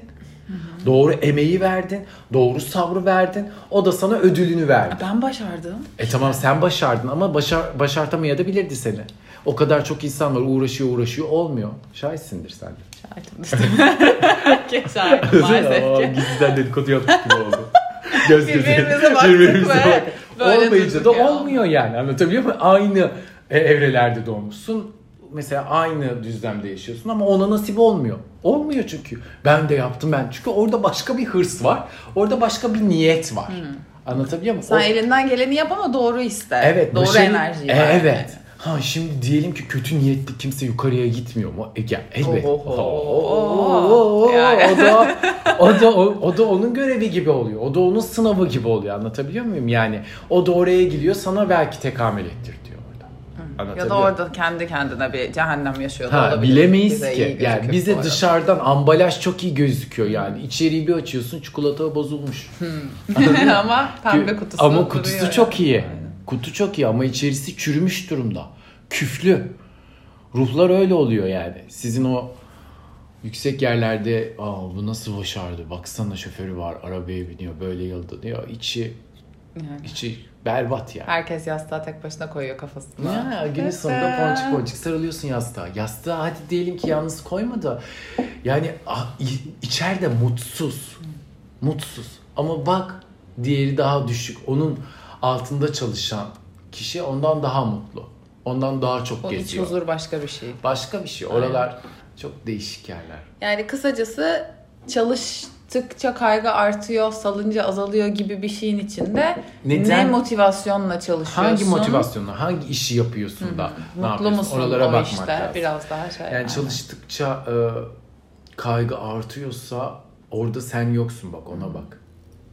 S1: Doğru emeği verdin. Doğru sabrı verdin. O da sana ödülünü verdi.
S2: Ben başardım.
S1: E tamam sen başardın ama başar, başartamayabilirdi seni. O kadar çok insan var uğraşıyor uğraşıyor olmuyor. Şahitsindir sen de.
S2: Şahitim işte. Şahitim maalesef
S1: Aa,
S2: ki.
S1: Gizliden dedikodu yaptık gibi oldu. Göz göze.
S2: Birbirimize baktık
S1: Olmayınca da
S2: ya.
S1: olmuyor yani anlatabiliyor muyum? Aynı e, evrelerde doğmuşsun. Mesela aynı düzlemde yaşıyorsun ama ona nasip olmuyor. Olmuyor çünkü. Ben de yaptım ben. Çünkü orada başka bir hırs var. Orada başka bir niyet var. Anlatabiliyor muyum?
S2: Sen
S1: O-
S2: elinden geleni yap ama doğru iste.
S1: Evet.
S2: Doğru
S1: başarı-
S2: enerjiyi
S1: E,
S2: ver.
S1: Evet. Ha şimdi diyelim ki kötü niyetli kimse yukarıya gitmiyor mu? E, ya, elbet. O da o da o, o da onun görevi gibi oluyor. O da onun sınavı gibi oluyor. Anlatabiliyor muyum? Yani o da oraya gidiyor sana belki tekamül ettir.
S2: Ya da orada kendi kendine bir cehennem yaşıyor da
S1: Ha,
S2: olabilir.
S1: bilemeyiz
S2: Bize
S1: ki. Yani bize dışarıdan ambalaj çok iyi gözüküyor yani. İçeriği bir açıyorsun çikolata bozulmuş.
S2: ama pembe kutusu
S1: Ama kutusu
S2: duruyor
S1: çok
S2: yani.
S1: iyi. Kutu çok iyi ama içerisi çürümüş durumda. Küflü. Ruhlar öyle oluyor yani. Sizin o yüksek yerlerde Aa, bu nasıl başardı? Baksana şoförü var, arabaya biniyor, böyle yıldı diyor. İçi,
S2: Yani.
S1: içi berbat yani.
S2: Herkes yastığa tek başına koyuyor kafasına.
S1: Ya günün sonunda ponçik ponçik sarılıyorsun yastığa. Yastığa hadi diyelim ki yalnız koyma da yani ah, içeride mutsuz. Mutsuz. Ama bak diğeri daha düşük. Onun altında çalışan kişi ondan daha mutlu. Ondan daha çok
S2: O
S1: geziyor.
S2: huzur başka bir şey.
S1: Başka bir şey. Oralar çok değişik yerler.
S2: Yani kısacası çalıştıkça kaygı artıyor, salınca azalıyor gibi bir şeyin içinde
S1: Neden?
S2: ne motivasyonla çalışıyorsun?
S1: Hangi motivasyonla, hangi işi yapıyorsun da ne
S2: Mutlu
S1: yapıyorsun?
S2: musun
S1: Oralara
S2: o
S1: bakmak
S2: işte?
S1: lazım.
S2: Biraz daha şey.
S1: Yani çalıştıkça e, kaygı artıyorsa orada sen yoksun bak ona bak.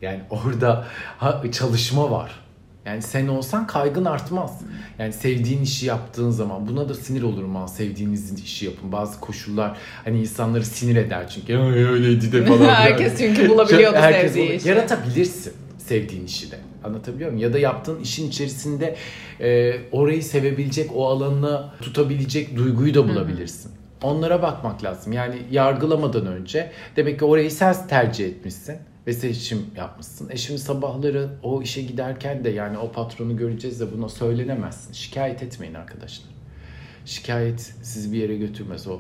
S1: Yani orada ha, çalışma var. Yani sen olsan kaygın artmaz. Yani sevdiğin işi yaptığın zaman buna da sinir olurum ha sevdiğiniz işi yapın. Bazı koşullar hani insanları sinir eder çünkü "Ay, öyleydi de falan.
S2: Herkes çünkü bulabiliyordu
S1: Herkes
S2: sevdiği
S1: bunu-
S2: işi.
S1: Yaratabilirsin sevdiğin işi de. Anlatabiliyor muyum? Ya da yaptığın işin içerisinde e, orayı sevebilecek, o alanı tutabilecek duyguyu da bulabilirsin. Onlara bakmak lazım. Yani yargılamadan önce demek ki orayı sen tercih etmişsin ve seçim yapmışsın. E şimdi sabahları o işe giderken de yani o patronu göreceğiz de buna söylenemezsin. Şikayet etmeyin arkadaşlar. Şikayet sizi bir yere götürmez o.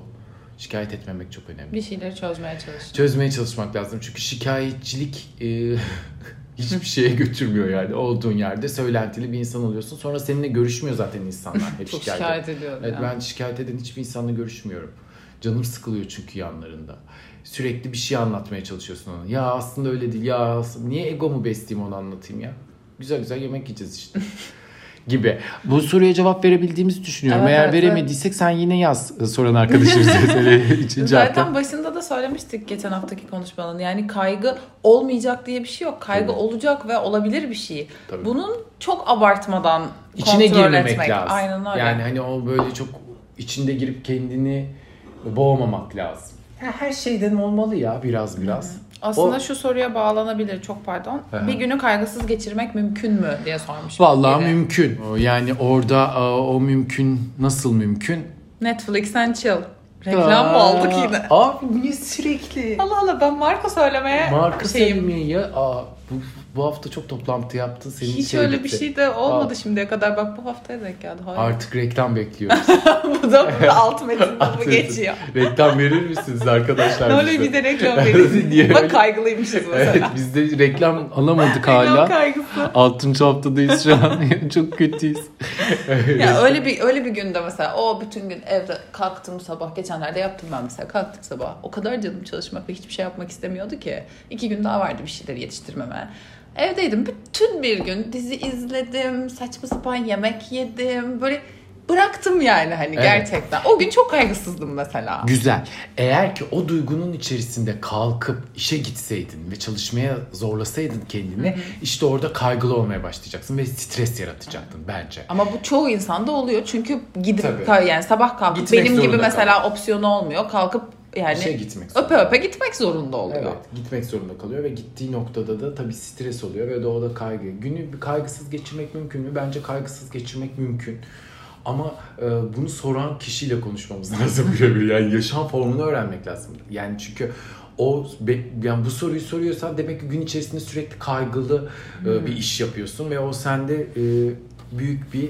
S1: Şikayet etmemek çok önemli
S2: Bir şeyleri çözmeye çalış.
S1: çözmeye çalışmak lazım. Çünkü şikayetçilik e, hiçbir şeye götürmüyor yani. Olduğun yerde söylentili bir insan oluyorsun. Sonra seninle görüşmüyor zaten insanlar. Hep
S2: Çok
S1: şikayet.
S2: şikayet ediyordu
S1: Evet,
S2: ya.
S1: ben şikayet eden hiçbir insanla görüşmüyorum. Canım sıkılıyor çünkü yanlarında. Sürekli bir şey anlatmaya çalışıyorsun ona. Ya aslında öyle değil. Ya aslında- niye egomu besleyeyim onu anlatayım ya. Güzel güzel yemek yiyeceğiz işte. gibi. Bu soruya cevap verebildiğimizi düşünüyorum.
S2: Evet,
S1: Eğer
S2: evet,
S1: veremediysek sen yine yaz e, soran arkadaşımıza. Üçüncü
S2: Zaten
S1: hafta.
S2: başında da söylemiştik geçen haftaki konuşmanın. Yani kaygı olmayacak diye bir şey yok. Kaygı
S1: Tabii.
S2: olacak ve olabilir bir şey.
S1: Tabii.
S2: Bunun çok abartmadan
S1: İçine girmemek
S2: etmek.
S1: lazım.
S2: Aynen öyle.
S1: Yani hani o böyle çok içinde girip kendini boğmamak lazım. Her şeyden olmalı ya biraz biraz.
S2: Aslında
S1: O-
S2: şu soruya bağlanabilir çok pardon.
S1: Aha.
S2: Bir günü kaygısız geçirmek mümkün mü diye sormuş.
S1: Vallahi
S2: biri.
S1: mümkün. Yani orada o mümkün nasıl mümkün?
S2: Netflix and chill. Reklam mı olduk yine?
S1: Abi niye sürekli?
S2: Allah Allah ben marka söylemeye
S1: Marka
S2: şeyim.
S1: sevmeyi ya. Aa, bu, bu hafta çok toplantı yaptın. Senin
S2: Hiç
S1: şey
S2: öyle bir şey de olmadı
S1: Aa.
S2: şimdiye kadar. Bak bu haftaya denk geldi. Hayır.
S1: Artık reklam bekliyoruz.
S2: bu da alt metinde bu geçiyor.
S1: reklam verir misiniz arkadaşlar?
S2: Ne oluyor
S1: bize?
S2: bir de reklam verin. Bak kaygılıymışız mesela.
S1: Evet biz de reklam alamadık hala.
S2: kaygısı.
S1: 6. haftadayız şu an. çok kötüyüz.
S2: Ya öyle bir öyle bir günde mesela o bütün gün evde kalktım sabah geçenlerde yaptım ben mesela kalktım sabah o kadar canım çalışmak ve hiçbir şey yapmak istemiyordu ki iki gün daha vardı bir şeyleri yetiştirmeme. Evdeydim bütün bir gün dizi izledim saçma sapan yemek yedim böyle bıraktım yani hani
S1: Evet.
S2: gerçekten. O gün çok kaygısızdım mesela.
S1: Güzel. Eğer ki o duygunun içerisinde kalkıp işe gitseydin ve çalışmaya zorlasaydın kendini işte orada kaygılı olmaya başlayacaksın ve stres yaratacaktın bence.
S2: Ama bu çoğu insanda oluyor çünkü gidip
S1: Tabii.
S2: yani sabah kalkıp
S1: Gitmek
S2: benim gibi mesela opsiyonu olmuyor kalkıp yani
S1: İşe gitmek zorunda.
S2: öpe öpe gitmek zorunda oluyor.
S1: Evet, gitmek zorunda kalıyor ve gittiği noktada da tabii stres oluyor ve doğada kaygı. Günü kaygısız geçirmek mümkün mü? Bence kaygısız geçirmek mümkün. Ama e, bunu soran kişiyle konuşmamız lazım birebir. Yani yaşam formunu öğrenmek lazım. Yani çünkü o yani bu soruyu soruyorsan demek ki gün içerisinde sürekli kaygılı e, bir iş yapıyorsun ve o sende e, büyük bir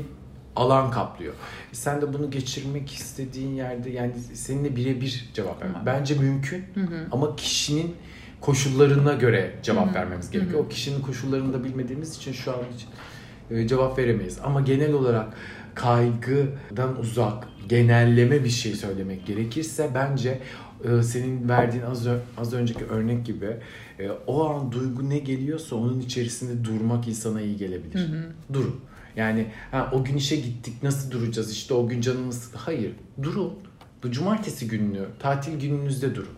S1: alan kaplıyor. Sen de bunu geçirmek istediğin yerde yani seninle birebir cevap vermek. Bence mümkün ama kişinin koşullarına göre cevap vermemiz gerekiyor. O kişinin koşullarını da bilmediğimiz için şu an hiç e, cevap veremeyiz. Ama genel olarak kaygıdan uzak, genelleme bir şey söylemek gerekirse bence e, senin verdiğin az, az önceki örnek gibi e, o an duygu ne geliyorsa onun içerisinde durmak insana iyi gelebilir. Durun. Yani ha, o gün işe gittik nasıl duracağız işte o gün canımız... Hayır durun. Bu cumartesi gününü, tatil gününüzde durun.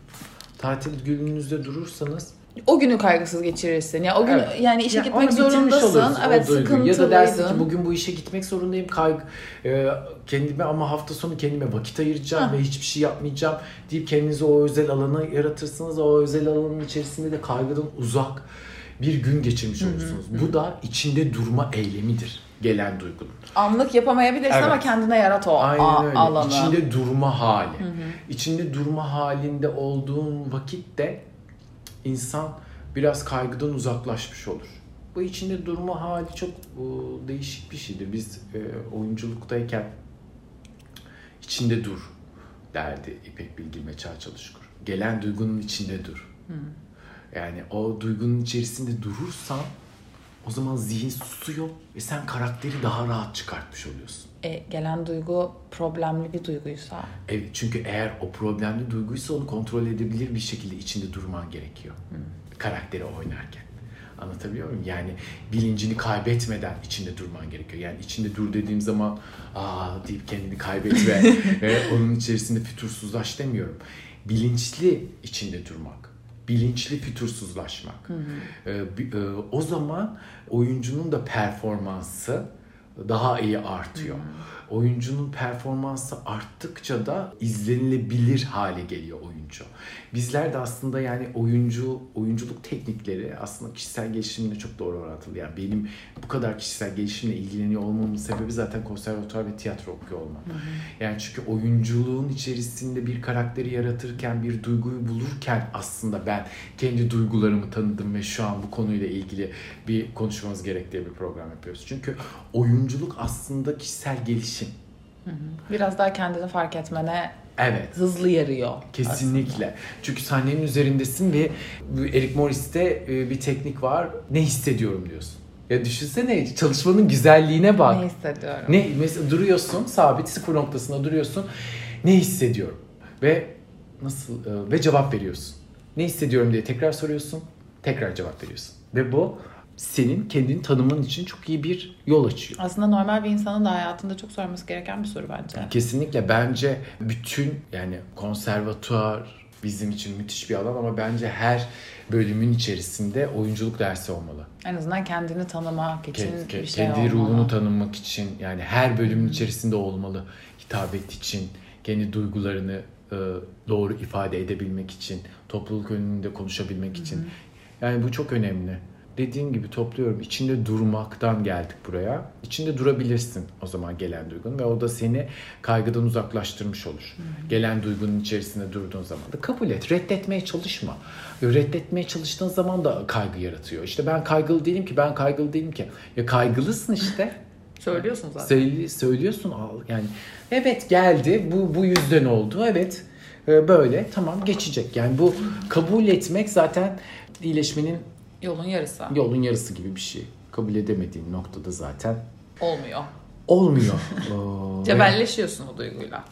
S1: Tatil gününüzde durursanız
S2: O günü kaygısız geçirirsin. Ya o gün
S1: Evet.
S2: yani işe
S1: Ya
S2: gitmek zorundasın.
S1: olursun,
S2: Evet
S1: duyguyu. Ya da dersin ki bugün bu işe gitmek zorundayım. Kaygı, e, kendime ama hafta sonu kendime vakit ayıracağım
S2: Ha.
S1: ve hiçbir şey yapmayacağım deyip kendinize o özel alanı yaratırsınız. O özel alanın içerisinde de kaygıdan uzak bir gün geçirmiş olursunuz. Bu da içinde durma eylemidir gelen duygunun.
S2: Anlık yapamayabilirsin
S1: Evet.
S2: ama kendine yarat o
S1: Aynen öyle.
S2: alanı.
S1: İçinde durma hali. İçinde durma halinde olduğun vakitte insan biraz kaygıdan uzaklaşmış olur. Bu içinde durma hali çok e, değişik bir şeydir. Biz e, oyunculuktayken içinde dur derdi İpek Bilgin ve Çağ Çalışkur. Gelen duygunun içinde dur. Yani o duygunun içerisinde durursan o zaman zihin susuyor ve sen karakteri daha rahat çıkartmış oluyorsun.
S2: E, gelen duygu problemli bir duyguysa.
S1: Evet çünkü eğer o problemli duyguysa onu kontrol edebilir bir şekilde içinde durman gerekiyor. Karakteri oynarken. Anlatabiliyor muyum? Yani bilincini kaybetmeden içinde durman gerekiyor. Yani içinde dur dediğim zaman aa deyip kendini kaybet ve, ve onun içerisinde fütursuzlaş demiyorum. Bilinçli içinde durmak. Bilinçli fütursuzlaşmak. Ee, bi- e, o zaman oyuncunun da performansı daha iyi artıyor. Oyuncunun performansı arttıkça da izlenilebilir hale geliyor oyuncu. Bizler de aslında yani oyuncu oyunculuk teknikleri aslında kişisel gelişimle çok doğru orantılı. Yani benim bu kadar kişisel gelişimle ilgileniyor olmamın sebebi zaten konservatuvar ve tiyatro okuyor olmam. Yani çünkü oyunculuğun içerisinde bir karakteri yaratırken, bir duyguyu bulurken aslında ben kendi duygularımı tanıdım ve şu an bu konuyla ilgili bir konuşmamız gerektiği bir program yapıyoruz. Çünkü oyunculuk aslında kişisel gelişim.
S2: Biraz daha kendini fark etmene
S1: Evet.
S2: hızlı yarıyor.
S1: Kesinlikle. Çünkü sahnenin üzerindesin ve Eric Morris'te e, bir teknik var. Ne hissediyorum diyorsun. Ya düşünsene çalışmanın güzelliğine bak.
S2: Ne hissediyorum?
S1: Ne mesela duruyorsun sabit sıfır noktasında duruyorsun. Ne hissediyorum? Ve nasıl e, ve cevap veriyorsun. Ne hissediyorum diye tekrar soruyorsun. Tekrar cevap veriyorsun. Ve bu senin kendini tanıman için çok iyi bir yol açıyor.
S2: Aslında normal bir insanın da hayatında çok sorması gereken bir soru bence.
S1: Kesinlikle bence bütün yani konservatuar bizim için müthiş bir alan ama bence her bölümün içerisinde oyunculuk dersi olmalı.
S2: En azından kendini tanımak için
S1: Ke- ke-
S2: bir şey
S1: kendi
S2: olmalı.
S1: ruhunu tanımak için yani her bölümün içerisinde olmalı. Hitabet için, kendi duygularını e, doğru ifade edebilmek için, topluluk önünde konuşabilmek için. Yani bu çok önemli. Dediğin gibi topluyorum. İçinde durmaktan geldik buraya. İçinde durabilirsin o zaman gelen duygun ve o da seni kaygıdan uzaklaştırmış olur. Gelen duygunun içerisinde durduğun zaman da kabul et. Reddetmeye çalışma. Reddetmeye çalıştığın zaman da kaygı yaratıyor. İşte ben kaygılı değilim ki, ben kaygılı değilim ki. Ya kaygılısın işte.
S2: Söylüyorsun zaten.
S1: Söyle, söylüyorsun yani evet geldi bu bu yüzden oldu evet e, böyle tamam geçecek yani bu kabul etmek zaten iyileşmenin
S2: Yolun yarısı.
S1: yolun yarısı gibi bir şey kabul edemediğin noktada zaten
S2: Olmuyor.
S1: olmuyor.
S2: Cebelleşiyorsun o duyguyla.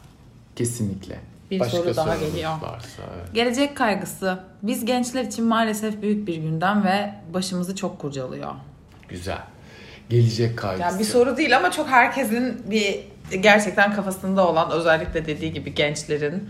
S1: kesinlikle.
S2: Bir soru daha geliyor.
S1: Varsa, evet.
S2: Gelecek kaygısı. Biz gençler için maalesef büyük bir gündem ve başımızı çok kurcalıyor.
S1: Güzel. Gelecek kaygısı.
S2: Yani bir soru değil ama çok herkesin bir gerçekten kafasında olan özellikle dediği gibi gençlerin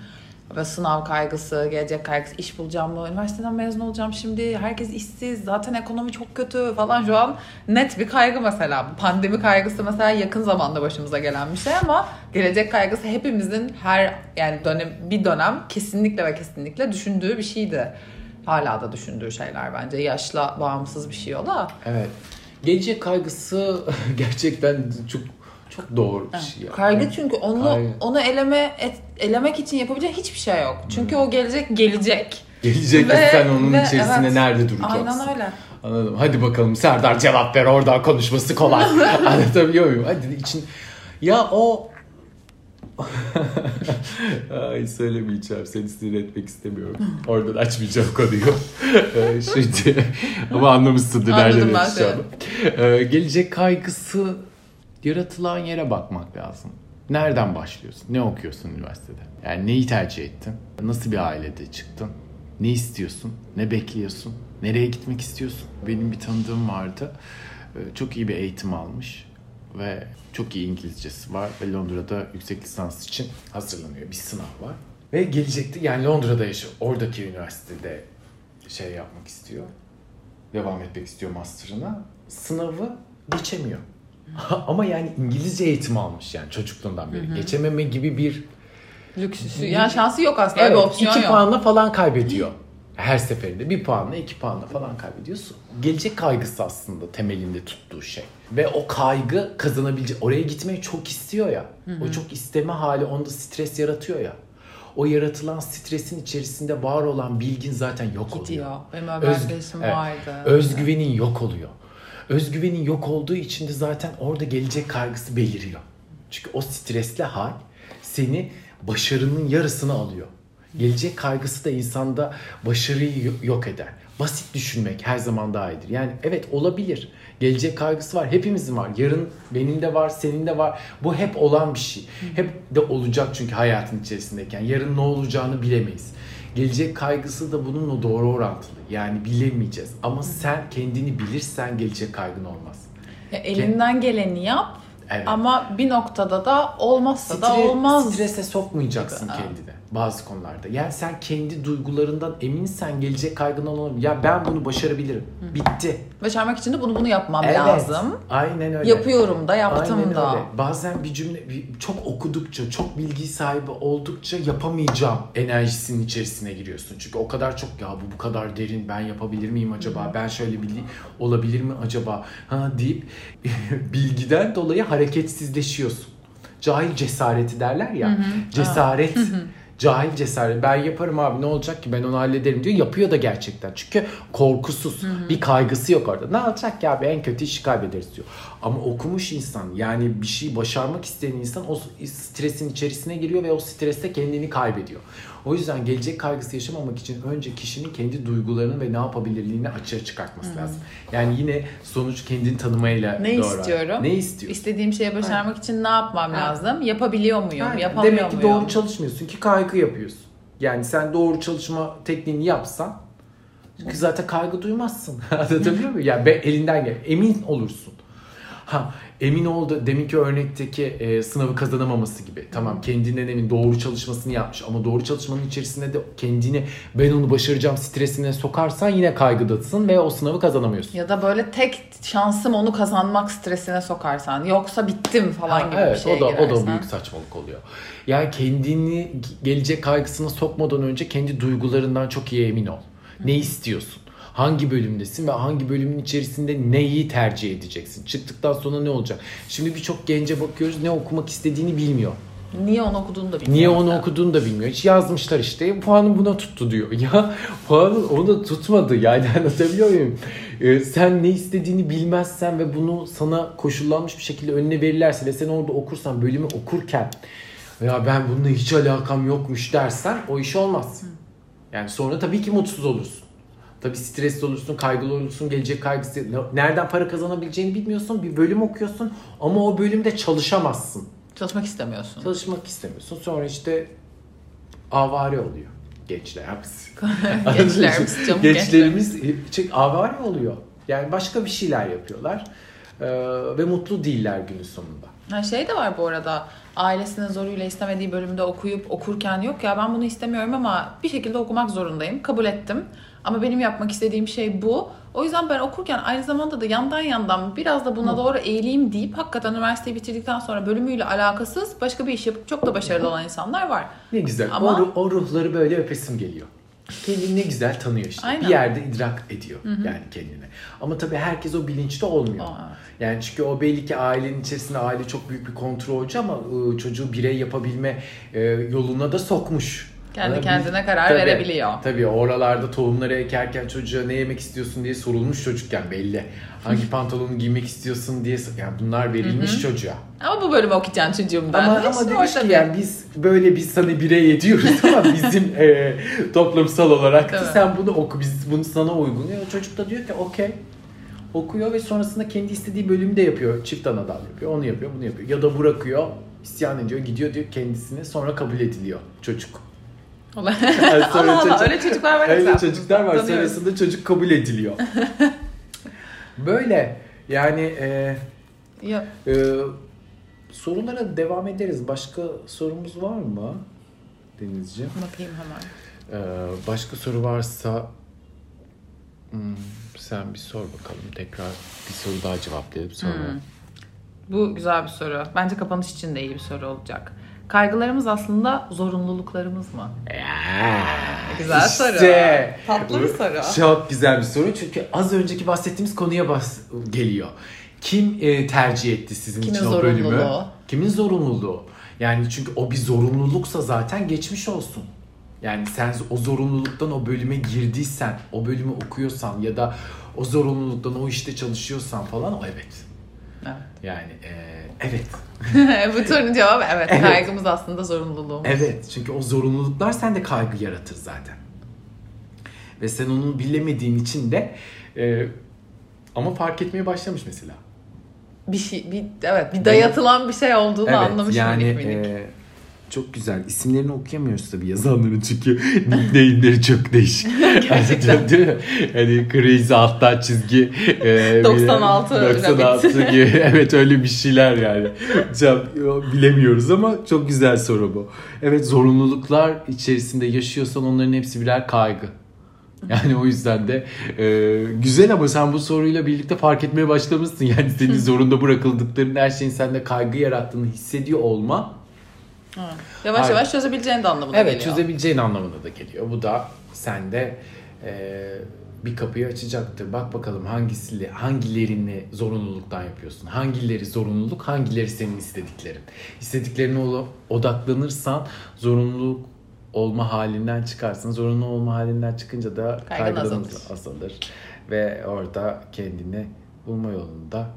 S2: ve sınav kaygısı, gelecek kaygısı, iş bulacağım mı, üniversiteden mezun olacağım şimdi, herkes işsiz, zaten ekonomi çok kötü falan şu an net bir kaygı mesela. Pandemi kaygısı mesela yakın zamanda başımıza gelen bir şey ama gelecek kaygısı hepimizin her yani dönem bir dönem kesinlikle ve kesinlikle düşündüğü bir şeydi. Hala da düşündüğü şeyler bence. Yaşla bağımsız bir şey o da.
S1: Evet. Gelecek kaygısı gerçekten çok çok doğru bir şey. ya.
S2: Kaygı çünkü onu
S1: Kaygı.
S2: onu eleme et- elemek için yapabileceğin hiçbir şey yok. Çünkü o gelecek gelecek.
S1: Gelecek ve
S2: Ve-
S1: sen onun
S2: ve
S1: içerisinde
S2: evet.
S1: nerede duracaksın?
S2: Aynen öyle.
S1: Anladım. Hadi bakalım Serdar cevap ver oradan konuşması kolay. Anlatabiliyor muyum? Hadi için ya o Ay söylemeyeceğim. Seni sinir etmek istemiyorum. Oradan açmayacağım konuyu. Ee, Şimdi ama anlamışsındır
S2: Anladım
S1: nereden
S2: ben
S1: açacağımı. Ee, gelecek kaygısı yaratılan yere bakmak lazım. Nereden başlıyorsun? Ne okuyorsun üniversitede? Yani neyi tercih ettin? Nasıl bir ailede çıktın? Ne istiyorsun? Ne bekliyorsun? Nereye gitmek istiyorsun? Benim bir tanıdığım vardı. Ee, Çok iyi bir eğitim almış ve çok iyi İngilizcesi var ve Londra'da yüksek lisans için hazırlanıyor. Bir sınav var. Ve gelecekte yani Londra'da yaşıyor. Oradaki üniversitede şey yapmak istiyor. Devam etmek istiyor master'ına. Sınavı geçemiyor. Ama yani İngilizce eğitim almış yani çocukluğundan beri. Geçememe gibi bir
S2: Lüksüsü. Yani şansı yok aslında.
S1: Evet,
S2: bir opsiyon
S1: iki
S2: yok.
S1: puanla falan kaybediyor. Her seferinde bir puanla iki puanla falan kaybediyorsun. Gelecek kaygısı aslında temelinde tuttuğu şey. Ve o kaygı kazanabilecek. Oraya gitmeyi çok istiyor ya. O çok isteme hali onda stres yaratıyor ya. O yaratılan stresin içerisinde var olan bilgin zaten yok oluyor.
S2: Gidiyor. Benim
S1: Öz- evet.
S2: vardı.
S1: Özgüvenin yok oluyor. Özgüvenin yok olduğu için de zaten orada gelecek kaygısı beliriyor. Çünkü o stresli hal seni başarının yarısını alıyor. Gelecek kaygısı da insanda başarıyı yo- yok eder. Basit düşünmek her zaman daha iyidir. Yani evet olabilir. Gelecek kaygısı var. Hepimizin var. Yarın benim de var, senin de var. Bu hep olan bir şey. Hep de olacak çünkü hayatın içerisindeyken. Yarın ne olacağını bilemeyiz. Gelecek kaygısı da bununla doğru orantılı. Yani bilemeyeceğiz. Ama sen kendini bilirsen gelecek kaygın olmaz.
S2: Ya elinden geleni yap
S1: Evet.
S2: ama bir noktada da olmazsa da
S1: Stre-
S2: olmaz.
S1: Strese sokmayacaksın
S2: Evet.
S1: kendini bazı konularda. Yani sen kendi duygularından eminsen gelecek kaygın olabilir. Ya ben bunu başarabilirim. Bitti.
S2: Başarmak için de bunu bunu yapmam
S1: Evet.
S2: lazım.
S1: Aynen öyle.
S2: Yapıyorum da yaptım
S1: Aynen
S2: da.
S1: öyle. Bazen bir cümle bir- çok okudukça, çok bilgi sahibi oldukça yapamayacağım enerjisinin içerisine giriyorsun. Çünkü o kadar çok ya bu bu kadar derin ben yapabilir miyim acaba? Ben şöyle bilgi olabilir mi acaba? Ha deyip bilgiden dolayı hareketsizleşiyorsun. Cahil cesareti derler ya. Cesaret Cahil cesaret. Ben yaparım abi ne olacak ki ben onu hallederim diyor. Yapıyor da gerçekten. Çünkü korkusuz. Bir kaygısı yok orada. Ne olacak ya abi en kötü işi kaybederiz diyor. Ama okumuş insan yani bir şey başarmak isteyen insan o stresin içerisine giriyor ve o streste kendini kaybediyor. O yüzden gelecek kaygısı yaşamamak için önce kişinin kendi duygularını ve ne yapabilirliğini açığa çıkartması lazım. Yani yine sonuç kendini tanımayla
S2: Ne
S1: doğru.
S2: istiyorum?
S1: Ne istiyorsun?
S2: İstediğim şeyi başarmak için ne yapmam
S1: Ha.
S2: lazım? Yapabiliyor muyum?
S1: Aynen.
S2: Yapamıyor
S1: Demek ki
S2: muyum?
S1: doğru çalışmıyorsun ki kaygı yapıyorsun. Yani sen doğru çalışma tekniğini yapsan çünkü zaten kaygı duymazsın. Anlatabiliyor muyum? Yani elinden gel. Emin olursun. Ha emin oldu deminki örnekteki e, sınavı kazanamaması gibi. Tamam kendinden emin doğru çalışmasını yapmış ama doğru çalışmanın içerisinde de kendini ben onu başaracağım stresine sokarsan yine kaygıdasın ve o sınavı kazanamıyorsun.
S2: Ya da böyle tek şansım onu kazanmak stresine sokarsan. Yoksa bittim falan
S1: Ha,
S2: gibi
S1: evet,
S2: bir şeye
S1: o da o da
S2: girersen.
S1: büyük saçmalık oluyor. Yani kendini gelecek kaygısına sokmadan önce kendi duygularından çok iyi emin ol. Ne istiyorsun? Hangi bölümdesin ve hangi bölümün içerisinde neyi tercih edeceksin? Çıktıktan sonra ne olacak? Şimdi birçok gence bakıyoruz ne okumak istediğini bilmiyor.
S2: Niye onu okuduğunu da bilmiyorum.
S1: Niye onu
S2: mesela.
S1: okuduğunu da bilmiyor. Hiç yazmışlar işte puanım buna tuttu diyor. Ya puanın onu tutmadı yani anlatabiliyor muyum? Ee, sen ne istediğini bilmezsen ve bunu sana koşullanmış bir şekilde önüne verirlerse ve sen orada okursan bölümü okurken ya ben bununla hiç alakam yokmuş dersen o iş olmaz. Yani sonra tabii ki mutsuz olursun. Tabii stresli olursun, kaygılı olursun, gelecek kaygısı. Nereden para kazanabileceğini bilmiyorsun. Bir bölüm okuyorsun ama o bölümde çalışamazsın.
S2: Çalışmak istemiyorsun.
S1: Çalışmak istemiyorsun. Sonra işte avare oluyor gençler hepsi.
S2: Gençlerimiz, canım
S1: Gençlerimiz çok avare oluyor. Yani başka bir şeyler yapıyorlar. Ee, ve mutlu değiller günün sonunda.
S2: Ha şey de var bu arada. Ailesinin zoruyla istemediği bölümde okuyup okurken yok ya ben bunu istemiyorum ama bir şekilde okumak zorundayım. Kabul ettim. Ama benim yapmak istediğim şey bu. O yüzden ben okurken aynı zamanda da yandan yandan biraz da buna doğru eğileyim deyip hakikaten üniversiteyi bitirdikten sonra bölümüyle alakasız başka bir iş yapıp çok da başarılı olan insanlar var.
S1: Ne güzel.
S2: Ama-
S1: O, ruh- o ruhları böyle öpesim geliyor. Kendini ne güzel tanıyor işte.
S2: Aynen.
S1: Bir yerde idrak ediyor yani kendine. Ama tabii herkes o bilinçte olmuyor.
S2: Aa.
S1: Yani çünkü o belli ki ailenin içerisinde aile çok büyük bir kontrolcü ama ıı, çocuğu birey yapabilme yoluna da sokmuş.
S2: Kendi kendine karar verebiliyor.
S1: Tabii oralarda tohumları ekerken çocuğa ne yemek istiyorsun diye sorulmuş çocukken belli. Hangi pantolonu giymek istiyorsun diye yani bunlar verilmiş çocuğa.
S2: Ama bu bölümü okuyacağım çocuğum ben.
S1: Ama, ama demiş ki yani biz böyle biz sana birey ediyoruz ama bizim e, toplumsal olarak da
S2: Tabii.
S1: sen bunu oku biz bunu sana uygun. Ya, çocuk da diyor ki okey okuyor ve sonrasında kendi istediği bölümü de yapıyor. Çift anadal yapıyor. Onu yapıyor, bunu yapıyor. Ya da bırakıyor, isyan ediyor, gidiyor diyor kendisine sonra kabul ediliyor çocuk.
S2: Allah Allah,
S1: çocuk-
S2: öyle çocuklar var
S1: Öyle çocuklar var. Sonrasında çocuk kabul ediliyor. Böyle yani e,
S2: Ya,
S1: ee, sorulara devam ederiz. Başka sorumuz var mı Denizciğim?
S2: bakayım hemen.
S1: Ee, başka soru varsa hmm, sen bir sor bakalım. Tekrar bir soru daha cevaplayalım sonra.
S2: Hmm. Bu güzel bir soru. Bence kapanış için de iyi bir soru olacak. Kaygılarımız aslında zorunluluklarımız mı?
S1: Ya,
S2: Güzel soru.
S1: işte.
S2: Tatlı bir soru.
S1: Çok güzel bir soru çünkü az önceki bahsettiğimiz konuya bas geliyor. Kim e, tercih etti sizin
S2: Kimin
S1: için o bölümü?
S2: zorunluluğu?
S1: Kimin zorunluluğu? Yani çünkü o bir zorunluluksa zaten geçmiş olsun. Yani sen o zorunluluktan o bölüme girdiysen, o bölümü okuyorsan ya da o zorunluluktan o işte çalışıyorsan falan o evet.
S2: Evet.
S1: Yani e, evet.
S2: Bu sorunun cevabı evet.
S1: Evet.
S2: Kaygımız aslında zorunluluğumuz.
S1: Evet çünkü o zorunluluklar sende kaygı yaratır zaten. Ve sen onu bilemediğin için de e, ama fark etmeye başlamış mesela.
S2: Bir şey, bir, evet, bir dayatılan bir şey olduğunu anlamış
S1: yani
S2: minik minik.
S1: e, çok güzel. İsimlerini okuyamıyoruz tabii yazanların çünkü nickname'leri çok değişik.
S2: Gerçekten.
S1: Değil mi? Hani crazy alttan çizgi. e,
S2: 96
S1: 96 gibi. evet öyle bir şeyler yani. Bilemiyoruz ama çok güzel soru bu. Evet zorunluluklar içerisinde yaşıyorsan onların hepsi birer kaygı. Yani o yüzden de e, güzel ama sen bu soruyla birlikte fark etmeye başlamışsın. Yani senin zorunda bırakıldıkların her şeyin sende kaygı yarattığını hissediyor olma.
S2: Evet. Yavaş
S1: Aynen.
S2: yavaş çözebileceğin de anlamına
S1: Evet
S2: geliyor.
S1: çözebileceğin anlamına da geliyor. Bu da sende e, bir kapıyı açacaktır. Bak bakalım hangisiyle, hangilerini zorunluluktan yapıyorsun. Hangileri zorunluluk, hangileri senin istediklerin. İstediklerine odaklanırsan zorunluluk olma halinden çıkarsın. Zorunlu olma halinden çıkınca da
S2: Kaygın azalır.
S1: azalır. Ve orada kendini bulma yolunda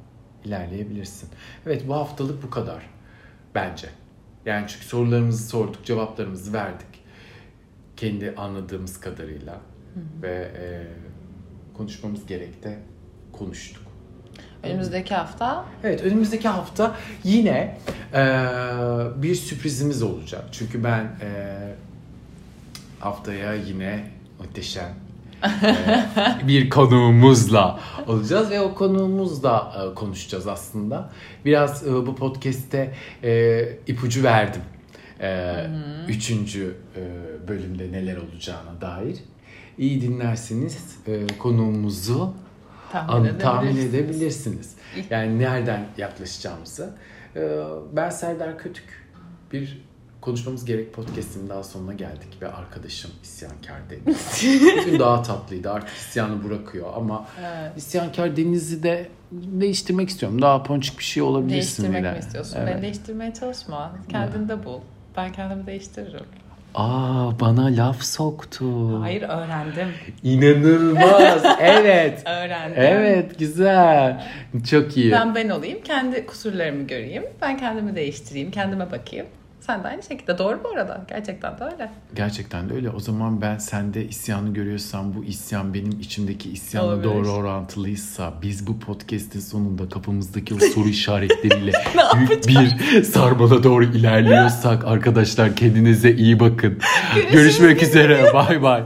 S1: ilerleyebilirsin. Evet bu haftalık bu kadar. Bence. Yani çünkü sorularımızı sorduk, cevaplarımızı verdik. Kendi anladığımız kadarıyla. Ve e, konuşmamız gerekti. Konuştuk.
S2: Önümüzdeki hafta
S1: Evet önümüzdeki hafta yine e, bir sürprizimiz olacak. Çünkü ben e, haftaya yine muhteşem bir konuğumuzla olacağız ve o konuğumuzla e, konuşacağız aslında. Biraz e, bu podcast'te e, ipucu verdim. Üçüncü bölümde neler olacağına dair. İyi dinlerseniz konuğumuzu
S2: tahmin,
S1: tahmin edebilirsiniz. Yani nereden yaklaşacağımızı. Ee, Ben Serdar Kötük. Bir Konuşmamız gerek podcast'in daha sonuna geldik ve arkadaşım isyankar Deniz. Bugün daha tatlıydı artık isyanı bırakıyor ama
S2: Evet.
S1: isyankar Deniz'i de değiştirmek istiyorum. Daha ponçik bir şey olabilirsin
S2: Değiştirmek
S1: bile.
S2: mi istiyorsun?
S1: Evet.
S2: Beni değiştirmeye çalışma. Kendinde bul. Ben kendimi değiştiririm.
S1: Aa bana laf soktu.
S2: Hayır öğrendim.
S1: İnanılmaz. evet.
S2: Öğrendim.
S1: Evet güzel. Çok iyi.
S2: Ben ben olayım. Kendi kusurlarımı göreyim. Ben kendimi değiştireyim. Kendime bakayım. Sen de aynı şekilde. Doğru bu arada. Gerçekten de öyle.
S1: Gerçekten de öyle. O zaman ben sende isyanı görüyorsam bu isyan benim içimdeki isyanla
S2: Olabilir.
S1: doğru orantılıysa biz bu podcast'in sonunda kafamızdaki o soru işaretleriyle büyük bir sarmala doğru ilerliyorsak arkadaşlar kendinize iyi bakın. Görüşmek üzere. Bay bay.